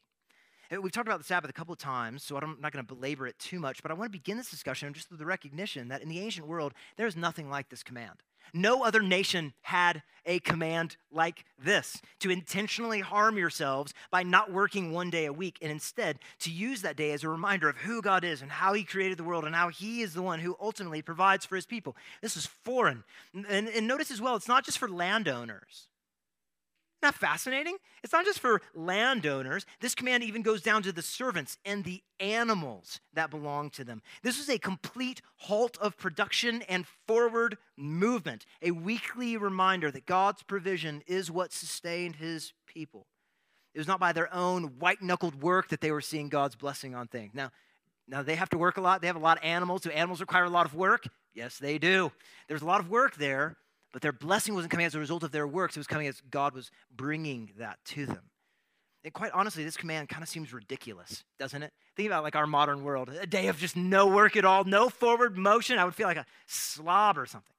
We've talked about the Sabbath a couple of times, so I'm not going to belabor it too much, but I want to begin this discussion just with the recognition that in the ancient world, there's nothing like this command. No other nation had a command like this to intentionally harm yourselves by not working one day a week, and instead to use that day as a reminder of who God is and how He created the world and how He is the one who ultimately provides for His people. This is foreign. And, and notice as well, it's not just for landowners. That fascinating? It's not just for landowners. This command even goes down to the servants and the animals that belong to them. This was a complete halt of production and forward movement, a weekly reminder that God's provision is what sustained his people. It was not by their own white knuckled work that they were seeing God's blessing on things. Now, now, they have to work a lot. They have a lot of animals. Do animals require a lot of work? Yes, they do. There's a lot of work there, but their blessing wasn't coming as a result of their works, it was coming as God was bringing that to them. And quite honestly, this command kind of seems ridiculous, doesn't it? Think about like our modern world a day of just no work at all, no forward motion. I would feel like a slob or something.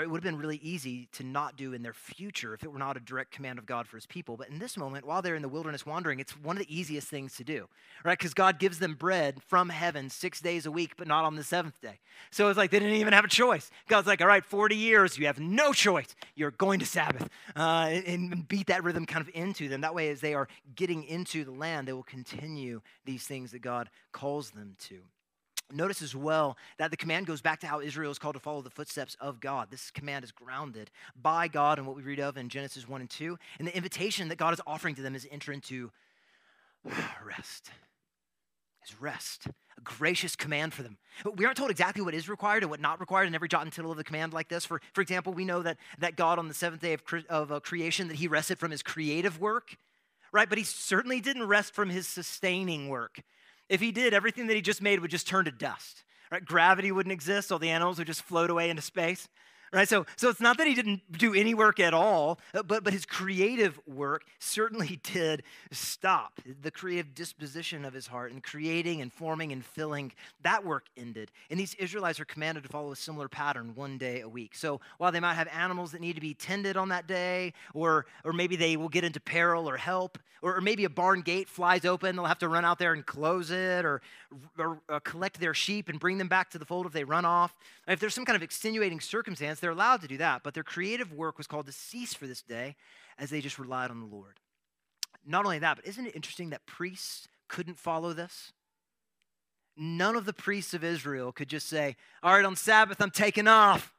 It would have been really easy to not do in their future if it were not a direct command of God for his people. But in this moment, while they're in the wilderness wandering, it's one of the easiest things to do, right? Because God gives them bread from heaven six days a week, but not on the seventh day. So it's like they didn't even have a choice. God's like, all right, 40 years, you have no choice. You're going to Sabbath uh, and beat that rhythm kind of into them. That way, as they are getting into the land, they will continue these things that God calls them to. Notice as well that the command goes back to how Israel is called to follow the footsteps of God. This command is grounded by God and what we read of in Genesis 1 and 2. And the invitation that God is offering to them is enter into rest. Is rest. A gracious command for them. We aren't told exactly what is required and what not required in every jot and tittle of the command like this. For, for example, we know that, that God on the seventh day of, of uh, creation, that he rested from his creative work, right? But he certainly didn't rest from his sustaining work. If he did, everything that he just made would just turn to dust. Right? Gravity wouldn't exist, all the animals would just float away into space right? So, so it's not that he didn't do any work at all, uh, but, but his creative work certainly did stop. The creative disposition of his heart and creating and forming and filling, that work ended. And these Israelites are commanded to follow a similar pattern one day a week. So while they might have animals that need to be tended on that day, or, or maybe they will get into peril or help, or, or maybe a barn gate flies open, they'll have to run out there and close it, or, or, or collect their sheep and bring them back to the fold if they run off. If there's some kind of extenuating circumstance, they're allowed to do that, but their creative work was called to cease for this day as they just relied on the Lord. Not only that, but isn't it interesting that priests couldn't follow this? None of the priests of Israel could just say, All right, on Sabbath, I'm taking off.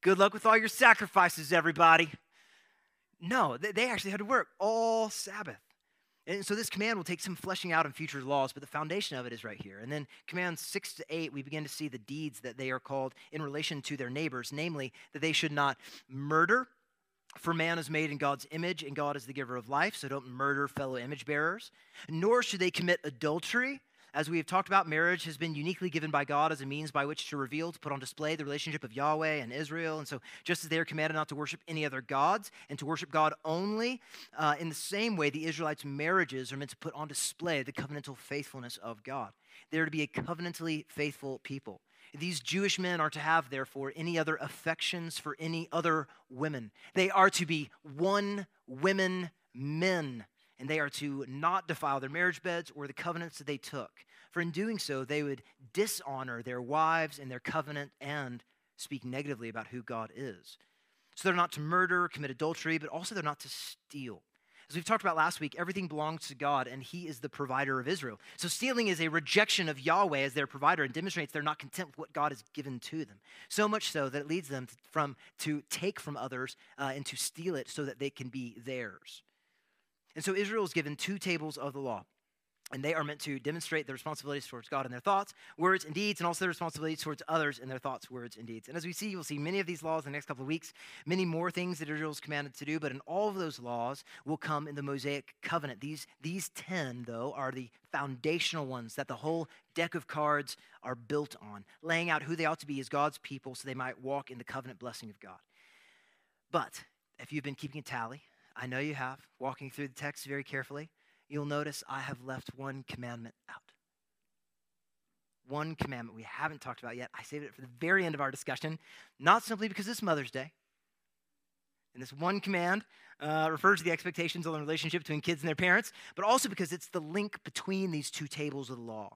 Good luck with all your sacrifices, everybody. No, they actually had to work all Sabbath. And so this command will take some fleshing out in future laws, but the foundation of it is right here. And then commands six to eight, we begin to see the deeds that they are called in relation to their neighbors, namely that they should not murder. For man is made in God's image, and God is the giver of life, so don't murder fellow image bearers. Nor should they commit adultery, as we have talked about, marriage has been uniquely given by God as a means by which to reveal, to put on display the relationship of Yahweh and Israel. And so, just as they are commanded not to worship any other gods and to worship God only, uh, in the same way, the Israelites' marriages are meant to put on display the covenantal faithfulness of God. They are to be a covenantally faithful people. These Jewish men are to have, therefore, any other affections for any other women. They are to be one women men and they are to not defile their marriage beds or the covenants that they took. For in doing so, they would dishonor their wives and their covenant and speak negatively about who God is. So they're not to murder, commit adultery, but also they're not to steal. As we've talked about last week, everything belongs to God and He is the provider of Israel. So stealing is a rejection of Yahweh as their provider and demonstrates they're not content with what God has given to them. So much so that it leads them from to take from others uh, and to steal it so that they can be theirs. And so Israel is given two tables of the law. And they are meant to demonstrate their responsibilities towards God in their thoughts, words, and deeds, and also their responsibilities towards others in their thoughts, words, and deeds. And as we see, you'll see many of these laws in the next couple of weeks, many more things that Israel is commanded to do, but in all of those laws will come in the Mosaic covenant. These, these 10, though, are the foundational ones that the whole deck of cards are built on, laying out who they ought to be as God's people so they might walk in the covenant blessing of God. But if you've been keeping a tally, I know you have, walking through the text very carefully, you'll notice I have left one commandment out. One commandment we haven't talked about yet. I saved it for the very end of our discussion, not simply because it's Mother's Day. And this one command uh, refers to the expectations on the relationship between kids and their parents, but also because it's the link between these two tables of the law.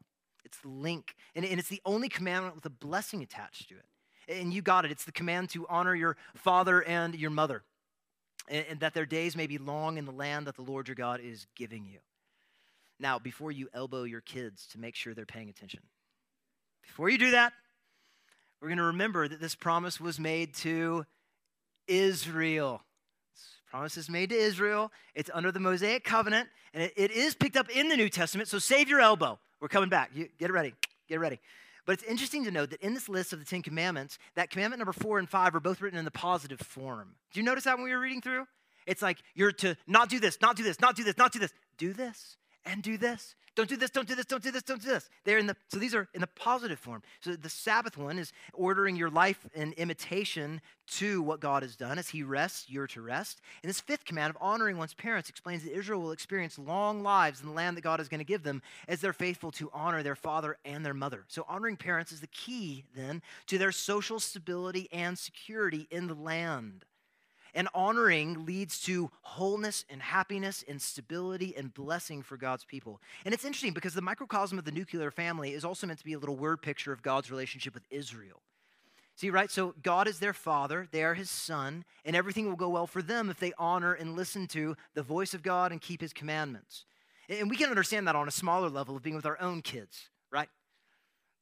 It's the link, and, and it's the only commandment with a blessing attached to it. And you got it. It's the command to honor your father and your mother and, and that their days may be long in the land that the Lord your God is giving you. Now, before you elbow your kids to make sure they're paying attention, before you do that, we're going to remember that this promise was made to Israel. This promise is made to Israel. It's under the Mosaic covenant, and it, it is picked up in the New Testament. So save your elbow. We're coming back. You, get ready. Get ready. But it's interesting to note that in this list of the Ten Commandments, that commandment number four and five are both written in the positive form. Do you notice that when we were reading through? It's like you're to not do this, not do this, not do this, not do this. Do this. And do this. Don't do this, don't do this, don't do this, don't do this. They're in the so these are in the positive form. So the Sabbath one is ordering your life in imitation to what God has done. As he rests, you're to rest. And this fifth command of honoring one's parents explains that Israel will experience long lives in the land that God is going to give them as they're faithful to honor their father and their mother. So honoring parents is the key then to their social stability and security in the land. And honoring leads to wholeness and happiness and stability and blessing for God's people. And it's interesting because the microcosm of the nuclear family is also meant to be a little word picture of God's relationship with Israel. See, right? So God is their father, they are his son, and everything will go well for them if they honor and listen to the voice of God and keep his commandments. And we can understand that on a smaller level of being with our own kids?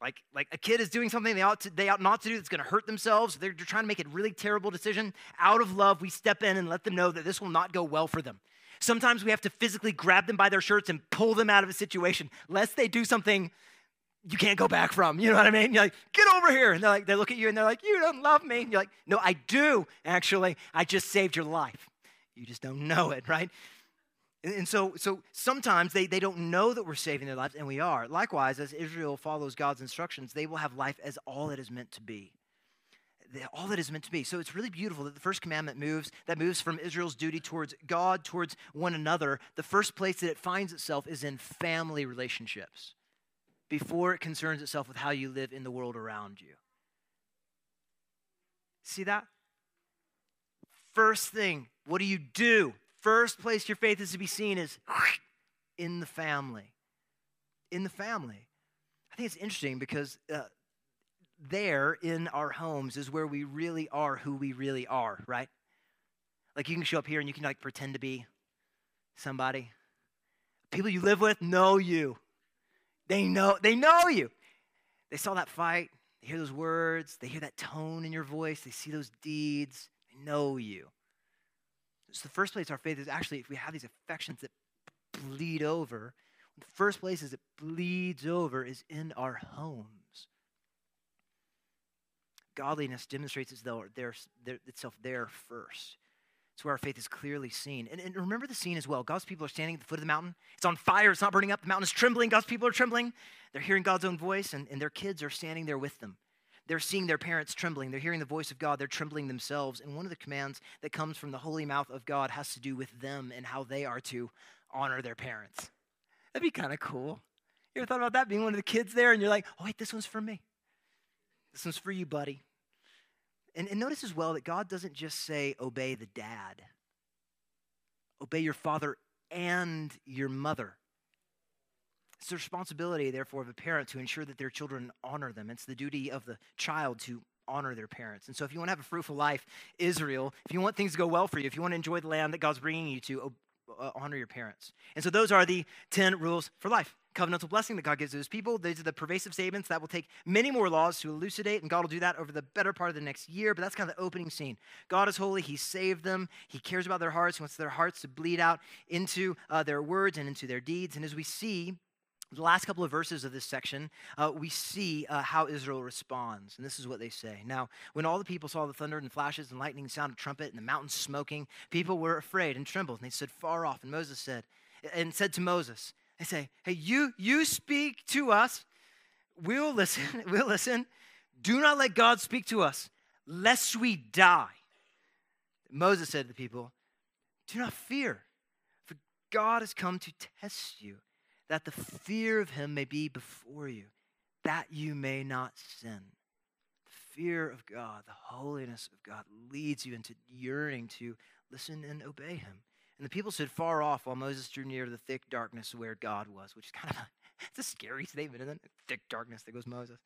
Like, like a kid is doing something they ought, to, they ought not to do that's going to hurt themselves. They're, they're trying to make a really terrible decision. Out of love, we step in and let them know that this will not go well for them. Sometimes we have to physically grab them by their shirts and pull them out of a situation, lest they do something you can't go back from. You know what I mean? You're like, get over here. And they're like, they look at you and they're like, you don't love me. And you're like, no, I do, actually. I just saved your life. You just don't know it, right? And so, so sometimes they, they don't know that we're saving their lives, and we are. Likewise, as Israel follows God's instructions, they will have life as all it is meant to be. All that is meant to be. So it's really beautiful that the first commandment moves, that moves from Israel's duty towards God, towards one another. The first place that it finds itself is in family relationships before it concerns itself with how you live in the world around you. See that? First thing, what do you do? First place your faith is to be seen is in the family. In the family. I think it's interesting because uh, there in our homes is where we really are who we really are, right? Like you can show up here and you can like pretend to be somebody. People you live with know you. They know they know you. They saw that fight, they hear those words, they hear that tone in your voice, they see those deeds, they know you. So the first place our faith is actually if we have these affections that bleed over, the first places it bleeds over is in our homes. Godliness demonstrates as though there's itself there first. It's where our faith is clearly seen. And, and, remember the scene as well. God's people are standing at the foot of the mountain. It's on fire. It's not burning up. The mountain is trembling. God's people are trembling. They're hearing God's own voice, and, and their kids are standing there with them. They're seeing their parents trembling. They're hearing the voice of God. They're trembling themselves. And one of the commands that comes from the holy mouth of God has to do with them and how they are to honor their parents. That'd be kind of cool. You ever thought about that? Being one of the kids there, and you're like, oh, wait, this one's for me. This one's for you, buddy. And, and notice as well that God doesn't just say, obey the dad, obey your father and your mother. It's the responsibility, therefore, of a parent to ensure that their children honor them. It's the duty of the child to honor their parents. And so, if you want to have a fruitful life, Israel, if you want things to go well for you, if you want to enjoy the land that God's bringing you to, uh, honor your parents. And so, those are the 10 rules for life. Covenantal blessing that God gives to his people. These are the pervasive statements that will take many more laws to elucidate, and God will do that over the better part of the next year. But that's kind of the opening scene. God is holy. He saved them. He cares about their hearts. He wants their hearts to bleed out into uh, their words and into their deeds. And as we see, the last couple of verses of this section, uh, we see uh, how Israel responds. And this is what they say. Now, when all the people saw the thunder and flashes and lightning, sound of trumpet, and the mountains smoking, people were afraid and trembled. And they stood far off. And Moses said, and said to Moses, they say, Hey, you, you speak to us. We'll listen. We'll listen. Do not let God speak to us, lest we die. Moses said to the people, Do not fear, for God has come to test you that the fear of him may be before you, that you may not sin. The fear of God, the holiness of God leads you into yearning to listen and obey him. And the people stood far off while Moses drew near to the thick darkness where God was, which is kind of a, it's a scary statement, isn't it? Thick darkness, there goes Moses.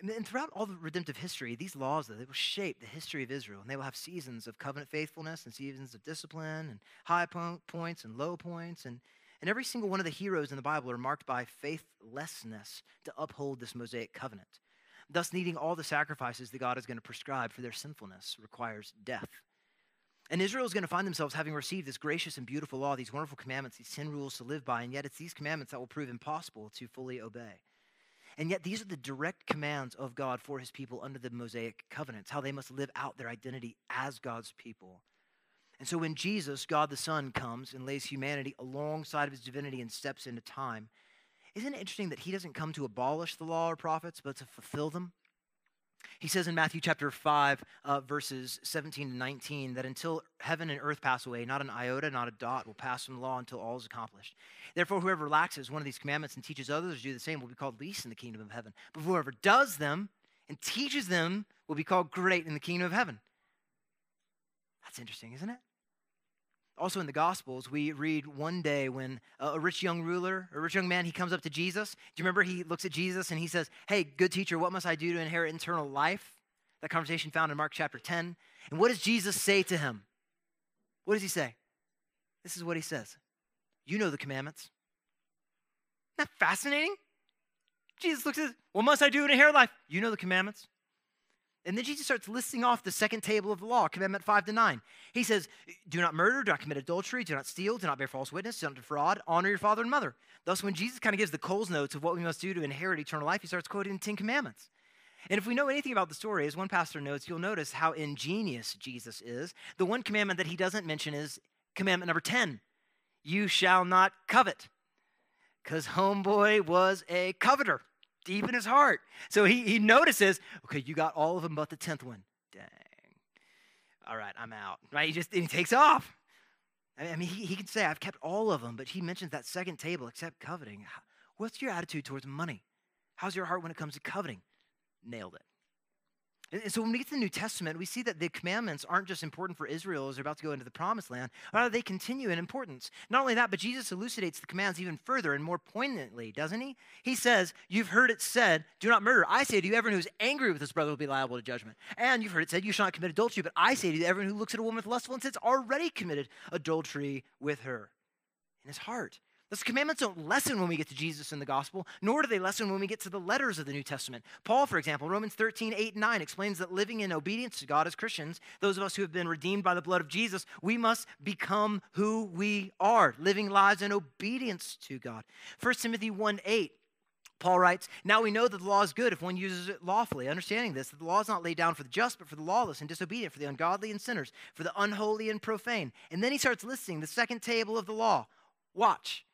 And throughout all the redemptive history, these laws, they will shape the history of Israel. And they will have seasons of covenant faithfulness and seasons of discipline and high points and low points. And, and every single one of the heroes in the Bible are marked by faithlessness to uphold this Mosaic covenant. Thus, needing all the sacrifices that God is going to prescribe for their sinfulness requires death. And Israel is going to find themselves having received this gracious and beautiful law, these wonderful commandments, these 10 rules to live by, and yet it's these commandments that will prove impossible to fully obey. And yet, these are the direct commands of God for his people under the Mosaic covenants, how they must live out their identity as God's people. And so when Jesus, God the Son, comes and lays humanity alongside of his divinity and steps into time, isn't it interesting that he doesn't come to abolish the law or prophets, but to fulfill them? He says in Matthew chapter 5, uh, verses 17 to 19, that until heaven and earth pass away, not an iota, not a dot will pass from the law until all is accomplished. Therefore, whoever relaxes one of these commandments and teaches others to do the same will be called least in the kingdom of heaven. But whoever does them and teaches them will be called great in the kingdom of heaven. That's interesting, isn't it? Also in the Gospels, we read one day when a rich young ruler, a rich young man, he comes up to Jesus. Do you remember he looks at Jesus and he says, Hey, good teacher, what must I do to inherit eternal life? That conversation found in Mark chapter 10. And what does Jesus say to him? What does he say? This is what he says You know the commandments. Isn't that fascinating? Jesus looks at, him, What must I do to inherit life? You know the commandments. And then Jesus starts listing off the second table of the law, commandment 5 to 9. He says, Do not murder, do not commit adultery, do not steal, do not bear false witness, do not defraud, honor your father and mother. Thus, when Jesus kind of gives the Coles notes of what we must do to inherit eternal life, he starts quoting the Ten Commandments. And if we know anything about the story, as one pastor notes, you'll notice how ingenious Jesus is. The one commandment that he doesn't mention is commandment number 10 You shall not covet. Because homeboy was a coveter deep in his heart. So he, he notices, okay, you got all of them but the 10th one. Dang. All right, I'm out. Right? He just he takes off. I mean, he, he can say, I've kept all of them, but he mentions that second table, except coveting. What's your attitude towards money? How's your heart when it comes to coveting? Nailed it. So when we get to the New Testament, we see that the commandments aren't just important for Israel as they're about to go into the promised land, rather, they continue in importance. Not only that, but Jesus elucidates the commands even further and more poignantly, doesn't he? He says, You've heard it said, Do not murder. I say to you, everyone who is angry with his brother will be liable to judgment. And you've heard it said, You shall not commit adultery. But I say to you, everyone who looks at a woman with lustful intent already committed adultery with her in his heart. Those commandments don't lessen when we get to Jesus in the gospel, nor do they lessen when we get to the letters of the New Testament. Paul, for example, Romans 13, 8, 9 explains that living in obedience to God as Christians, those of us who have been redeemed by the blood of Jesus, we must become who we are, living lives in obedience to God. 1 Timothy 1, 8. Paul writes, Now we know that the law is good if one uses it lawfully, understanding this, that the law is not laid down for the just, but for the lawless and disobedient, for the ungodly and sinners, for the unholy and profane. And then he starts listing the second table of the law. Watch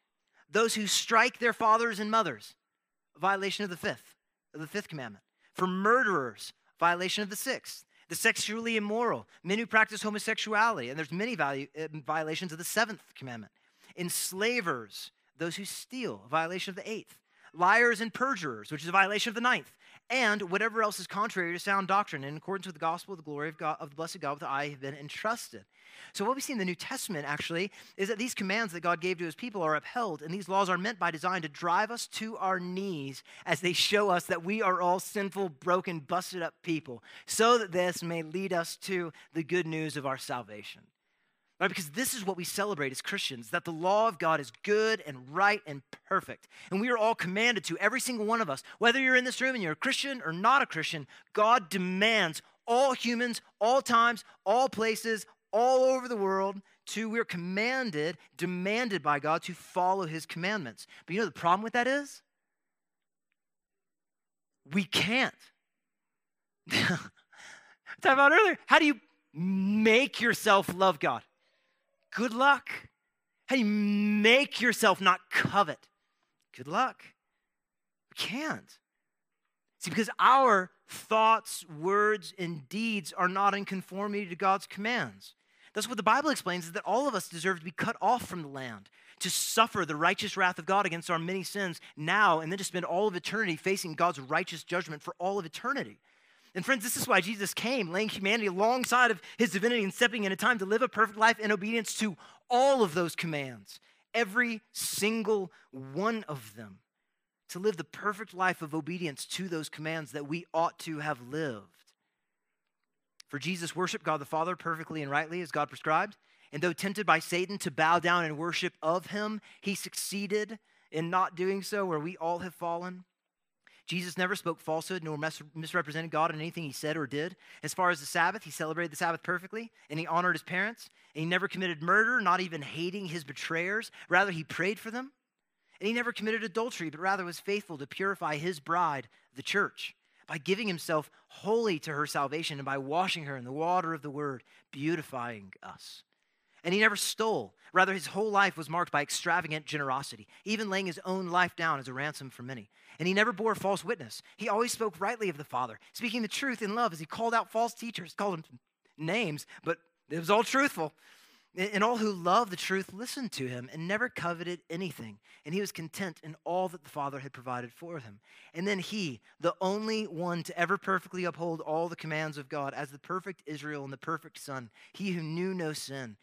those who strike their fathers and mothers, violation of the fifth, of the fifth commandment. For murderers, violation of the sixth. The sexually immoral, men who practice homosexuality, and there's many value, uh, violations of the seventh commandment. Enslavers, those who steal, violation of the eighth. Liars and perjurers, which is a violation of the ninth and whatever else is contrary to sound doctrine in accordance with the gospel of the glory of God of the blessed God with I have been entrusted. So what we see in the New Testament actually is that these commands that God gave to his people are upheld, and these laws are meant by design to drive us to our knees as they show us that we are all sinful, broken, busted up people, so that this may lead us to the good news of our salvation. Right? Because this is what we celebrate as Christians that the law of God is good and right and perfect. And we are all commanded to, every single one of us, whether you're in this room and you're a Christian or not a Christian, God demands all humans, all times, all places, all over the world to, we're commanded, demanded by God to follow his commandments. But you know the problem with that is? We can't. Talked about earlier. How do you make yourself love God? Good luck. How do you make yourself not covet? Good luck. We can't. See, because our thoughts, words, and deeds are not in conformity to God's commands. That's what the Bible explains is that all of us deserve to be cut off from the land, to suffer the righteous wrath of God against our many sins now, and then to spend all of eternity facing God's righteous judgment for all of eternity. And friends, this is why Jesus came, laying humanity alongside of his divinity and stepping in a time to live a perfect life in obedience to all of those commands, every single one of them, to live the perfect life of obedience to those commands that we ought to have lived. For Jesus worshiped God the Father perfectly and rightly as God prescribed. And though tempted by Satan to bow down and worship of him, he succeeded in not doing so, where we all have fallen. Jesus never spoke falsehood nor misrepresented God in anything he said or did. As far as the Sabbath, he celebrated the Sabbath perfectly and he honored his parents. And he never committed murder, not even hating his betrayers. Rather, he prayed for them. And he never committed adultery, but rather was faithful to purify his bride, the church, by giving himself wholly to her salvation and by washing her in the water of the word, beautifying us. And he never stole. Rather, his whole life was marked by extravagant generosity, even laying his own life down as a ransom for many. And he never bore false witness. He always spoke rightly of the Father, speaking the truth in love as he called out false teachers, called them names, but it was all truthful. And all who loved the truth listened to him and never coveted anything. And he was content in all that the Father had provided for him. And then he, the only one to ever perfectly uphold all the commands of God, as the perfect Israel and the perfect Son, he who knew no sin,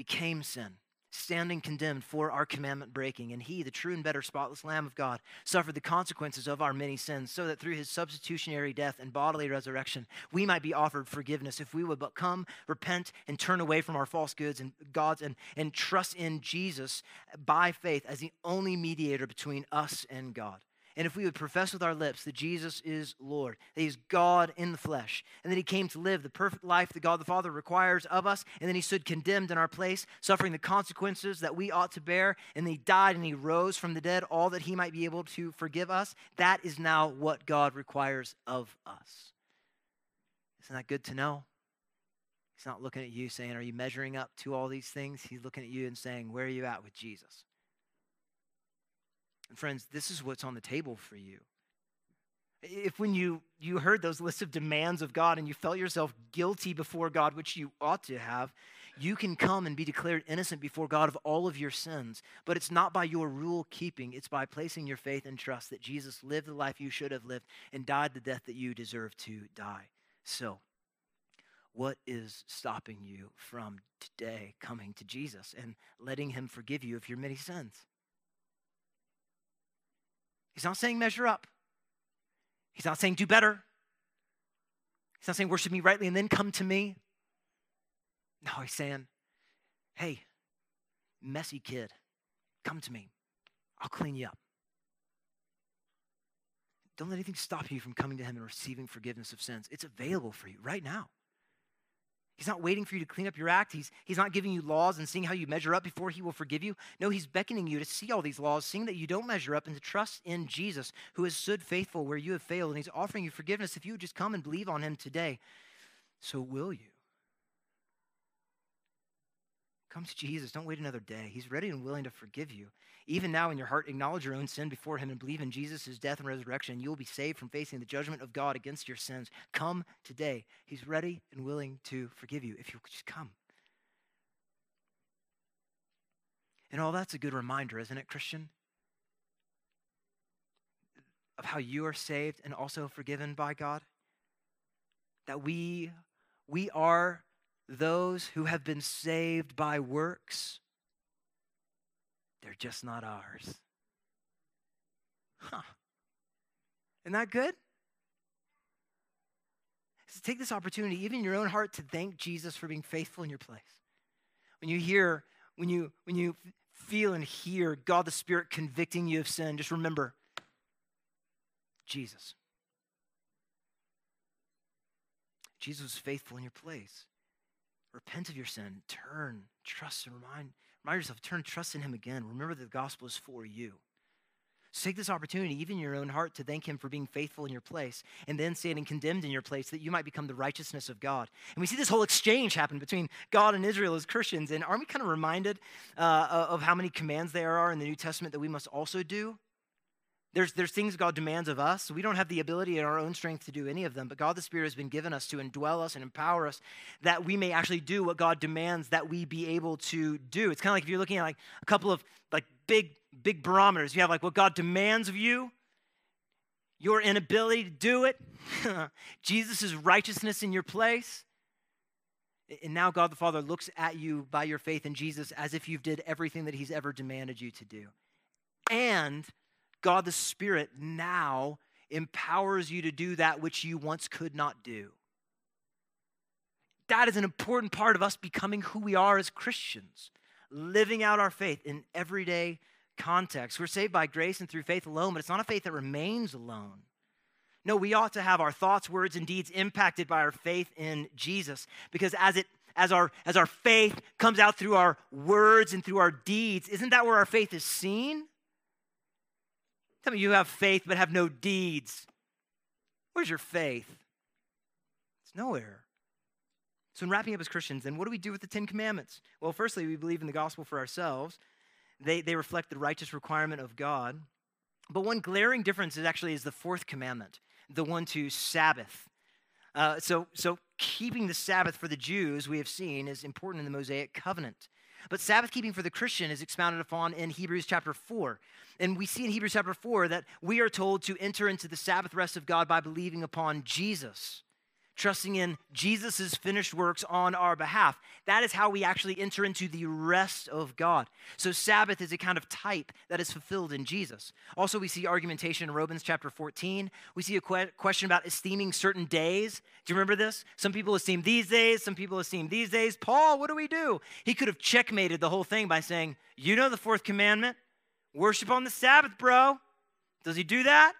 became sin standing condemned for our commandment breaking. And he, the true and better spotless Lamb of God, suffered the consequences of our many sins, so that through his substitutionary death and bodily resurrection, we might be offered forgiveness if we would but come, repent, and turn away from our false goods and gods and, and trust in Jesus by faith as the only mediator between us and God. And if we would profess with our lips that Jesus is Lord, that He's God in the flesh, and that He came to live the perfect life that God the Father requires of us, and then He stood condemned in our place, suffering the consequences that we ought to bear, and He died and He rose from the dead, all that He might be able to forgive us, that is now what God requires of us. Isn't that good to know? He's not looking at you saying, Are you measuring up to all these things? He's looking at you and saying, Where are you at with Jesus? And friends, this is what's on the table for you. If when you, you heard those lists of demands of God and you felt yourself guilty before God, which you ought to have, you can come and be declared innocent before God of all of your sins. But it's not by your rule keeping, it's by placing your faith and trust that Jesus lived the life you should have lived and died the death that you deserve to die. So, what is stopping you from today coming to Jesus and letting Him forgive you of your many sins? He's not saying measure up. He's not saying do better. He's not saying worship me rightly and then come to me. No, he's saying, hey, messy kid, come to me. I'll clean you up. Don't let anything stop you from coming to him and receiving forgiveness of sins. It's available for you right now. He's not waiting for you to clean up your act. He's, he's not giving you laws and seeing how you measure up before he will forgive you. No, he's beckoning you to see all these laws, seeing that you don't measure up, and to trust in Jesus, who has stood faithful where you have failed. And he's offering you forgiveness if you would just come and believe on him today. So will you? Come to Jesus. Don't wait another day. He's ready and willing to forgive you. Even now, in your heart, acknowledge your own sin before Him and believe in Jesus' death and resurrection. You will be saved from facing the judgment of God against your sins. Come today. He's ready and willing to forgive you if you just come. And all that's a good reminder, isn't it, Christian? Of how you are saved and also forgiven by God. That we, we are those who have been saved by works, they're just not ours. Huh. Isn't that good? So take this opportunity, even in your own heart, to thank Jesus for being faithful in your place. When you hear, when you when you feel and hear God the Spirit convicting you of sin, just remember Jesus. Jesus was faithful in your place. Repent of your sin, turn, trust, and remind, remind yourself, turn, trust in Him again. Remember that the gospel is for you. So take this opportunity, even in your own heart, to thank Him for being faithful in your place and then standing condemned in your place that you might become the righteousness of God. And we see this whole exchange happen between God and Israel as Christians. And aren't we kind of reminded uh, of how many commands there are in the New Testament that we must also do? There's, there's things God demands of us. We don't have the ability in our own strength to do any of them, but God the Spirit has been given us to indwell us and empower us that we may actually do what God demands that we be able to do. It's kind of like if you're looking at like a couple of like big, big barometers. You have like what God demands of you, your inability to do it, Jesus' righteousness in your place. And now God the Father looks at you by your faith in Jesus as if you've did everything that he's ever demanded you to do. And God the Spirit now empowers you to do that which you once could not do. That is an important part of us becoming who we are as Christians, living out our faith in everyday context. We're saved by grace and through faith alone, but it's not a faith that remains alone. No, we ought to have our thoughts, words, and deeds impacted by our faith in Jesus because as it as our as our faith comes out through our words and through our deeds, isn't that where our faith is seen? Tell me you have faith but have no deeds. Where's your faith? It's nowhere. So, in wrapping up as Christians, then what do we do with the Ten Commandments? Well, firstly, we believe in the gospel for ourselves. They, they reflect the righteous requirement of God. But one glaring difference is actually is the fourth commandment, the one to Sabbath. Uh, so, so keeping the Sabbath for the Jews, we have seen, is important in the Mosaic covenant. But Sabbath keeping for the Christian is expounded upon in Hebrews chapter 4. And we see in Hebrews chapter 4 that we are told to enter into the Sabbath rest of God by believing upon Jesus trusting in Jesus' finished works on our behalf. That is how we actually enter into the rest of God. So, Sabbath is a kind of type that is fulfilled in Jesus. Also, we see argumentation in Romans chapter 14. We see a que- question about esteeming certain days. Do you remember this? Some people esteem these days, some people esteem these days. Paul, what do we do? He could have checkmated the whole thing by saying, You know the fourth commandment? Worship on the Sabbath, bro. Does he do that?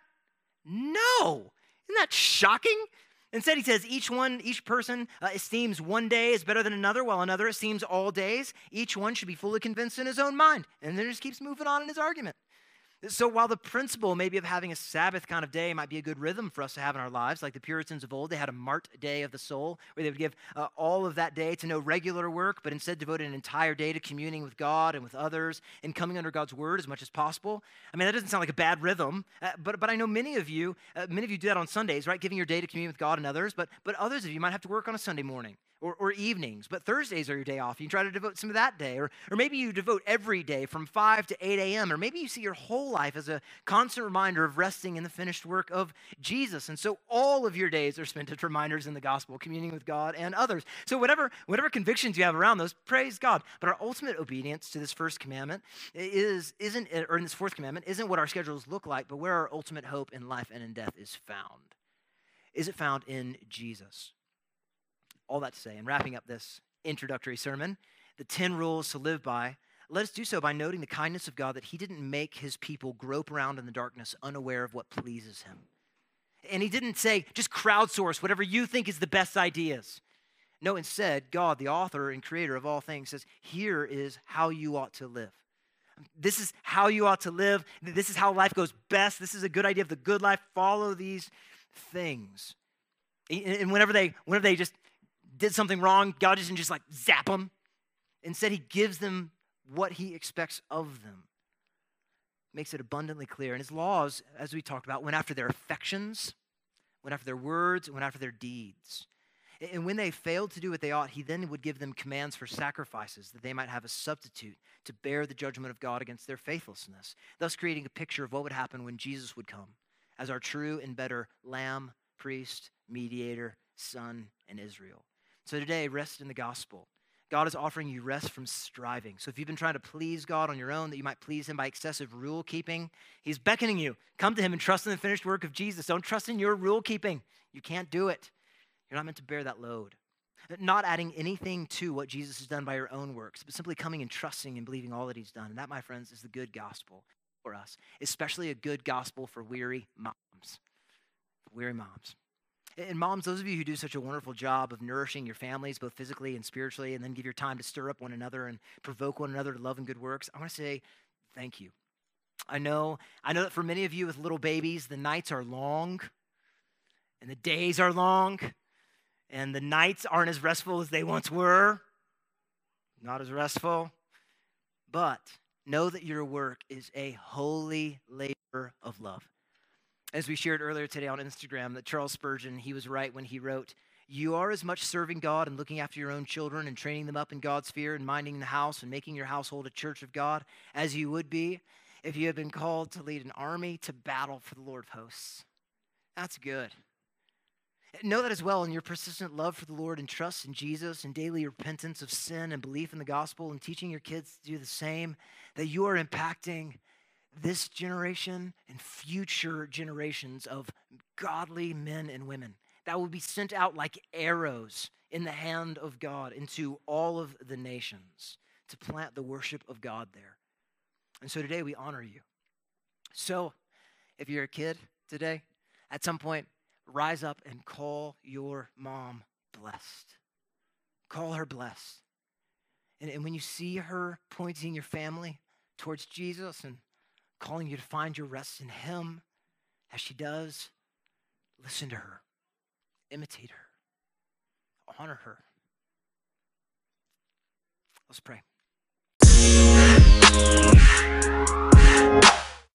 No. Isn't that shocking? Instead, he says each one, each person uh, esteems one day is better than another, while another esteems all days. Each one should be fully convinced in his own mind. And then just keeps moving on in his argument. So while the principle maybe of having a Sabbath kind of day might be a good rhythm for us to have in our lives, like the Puritans of old, they had a mart day of the soul where they would give uh, all of that day to no regular work, but instead devote an entire day to communing with God and with others and coming under God's word as much as possible. I mean, that doesn't sound like a bad rhythm, uh, but, but I know many of you, uh, many of you do that on Sundays, right? Giving your day to commune with God and others, but, but others of you might have to work on a Sunday morning or, or evenings, but Thursdays are your day off. You try to devote some of that day, or, or maybe you devote every day from 5 to 8 a.m., or maybe you see your whole life as a constant reminder of resting in the finished work of Jesus. And so all of your days are spent as reminders in the gospel, communing with God and others. So whatever, whatever convictions you have around those, praise God. But our ultimate obedience to this first commandment is, isn't, or in this fourth commandment, isn't what our schedules look like, but where our ultimate hope in life and in death is found. Is it found in Jesus? All that to say, and wrapping up this introductory sermon, the 10 rules to live by, let us do so by noting the kindness of God that He didn't make His people grope around in the darkness unaware of what pleases Him. And He didn't say, just crowdsource whatever you think is the best ideas. No, instead, God, the author and creator of all things, says, here is how you ought to live. This is how you ought to live. This is how life goes best. This is a good idea of the good life. Follow these things. And whenever they, whenever they just did something wrong, God doesn't just like zap them. Instead, He gives them what He expects of them. Makes it abundantly clear. And His laws, as we talked about, went after their affections, went after their words, went after their deeds. And when they failed to do what they ought, he then would give them commands for sacrifices that they might have a substitute to bear the judgment of God against their faithlessness, thus creating a picture of what would happen when Jesus would come as our true and better lamb, priest, mediator, son, and Israel. So today, rest in the gospel. God is offering you rest from striving. So if you've been trying to please God on your own, that you might please Him by excessive rule keeping, He's beckoning you. Come to Him and trust in the finished work of Jesus. Don't trust in your rule keeping. You can't do it. You're not meant to bear that load. Not adding anything to what Jesus has done by your own works, but simply coming and trusting and believing all that He's done. And that, my friends, is the good gospel for us, especially a good gospel for weary moms. Weary moms. And moms, those of you who do such a wonderful job of nourishing your families, both physically and spiritually, and then give your time to stir up one another and provoke one another to love and good works, I want to say thank you. I know, I know that for many of you with little babies, the nights are long and the days are long, and the nights aren't as restful as they once were. Not as restful. But know that your work is a holy labor of love as we shared earlier today on Instagram, that Charles Spurgeon, he was right when he wrote, You are as much serving God and looking after your own children and training them up in God's fear and minding the house and making your household a church of God as you would be if you had been called to lead an army to battle for the Lord of hosts. That's good. Know that as well in your persistent love for the Lord and trust in Jesus and daily repentance of sin and belief in the gospel and teaching your kids to do the same, that you are impacting this generation and future generations of godly men and women that will be sent out like arrows in the hand of God into all of the nations to plant the worship of God there. And so today we honor you. So if you're a kid today, at some point, rise up and call your mom blessed. Call her blessed. And, and when you see her pointing your family towards Jesus and calling you to find your rest in Him as she does. Listen to her, imitate her, honor her. Let's pray.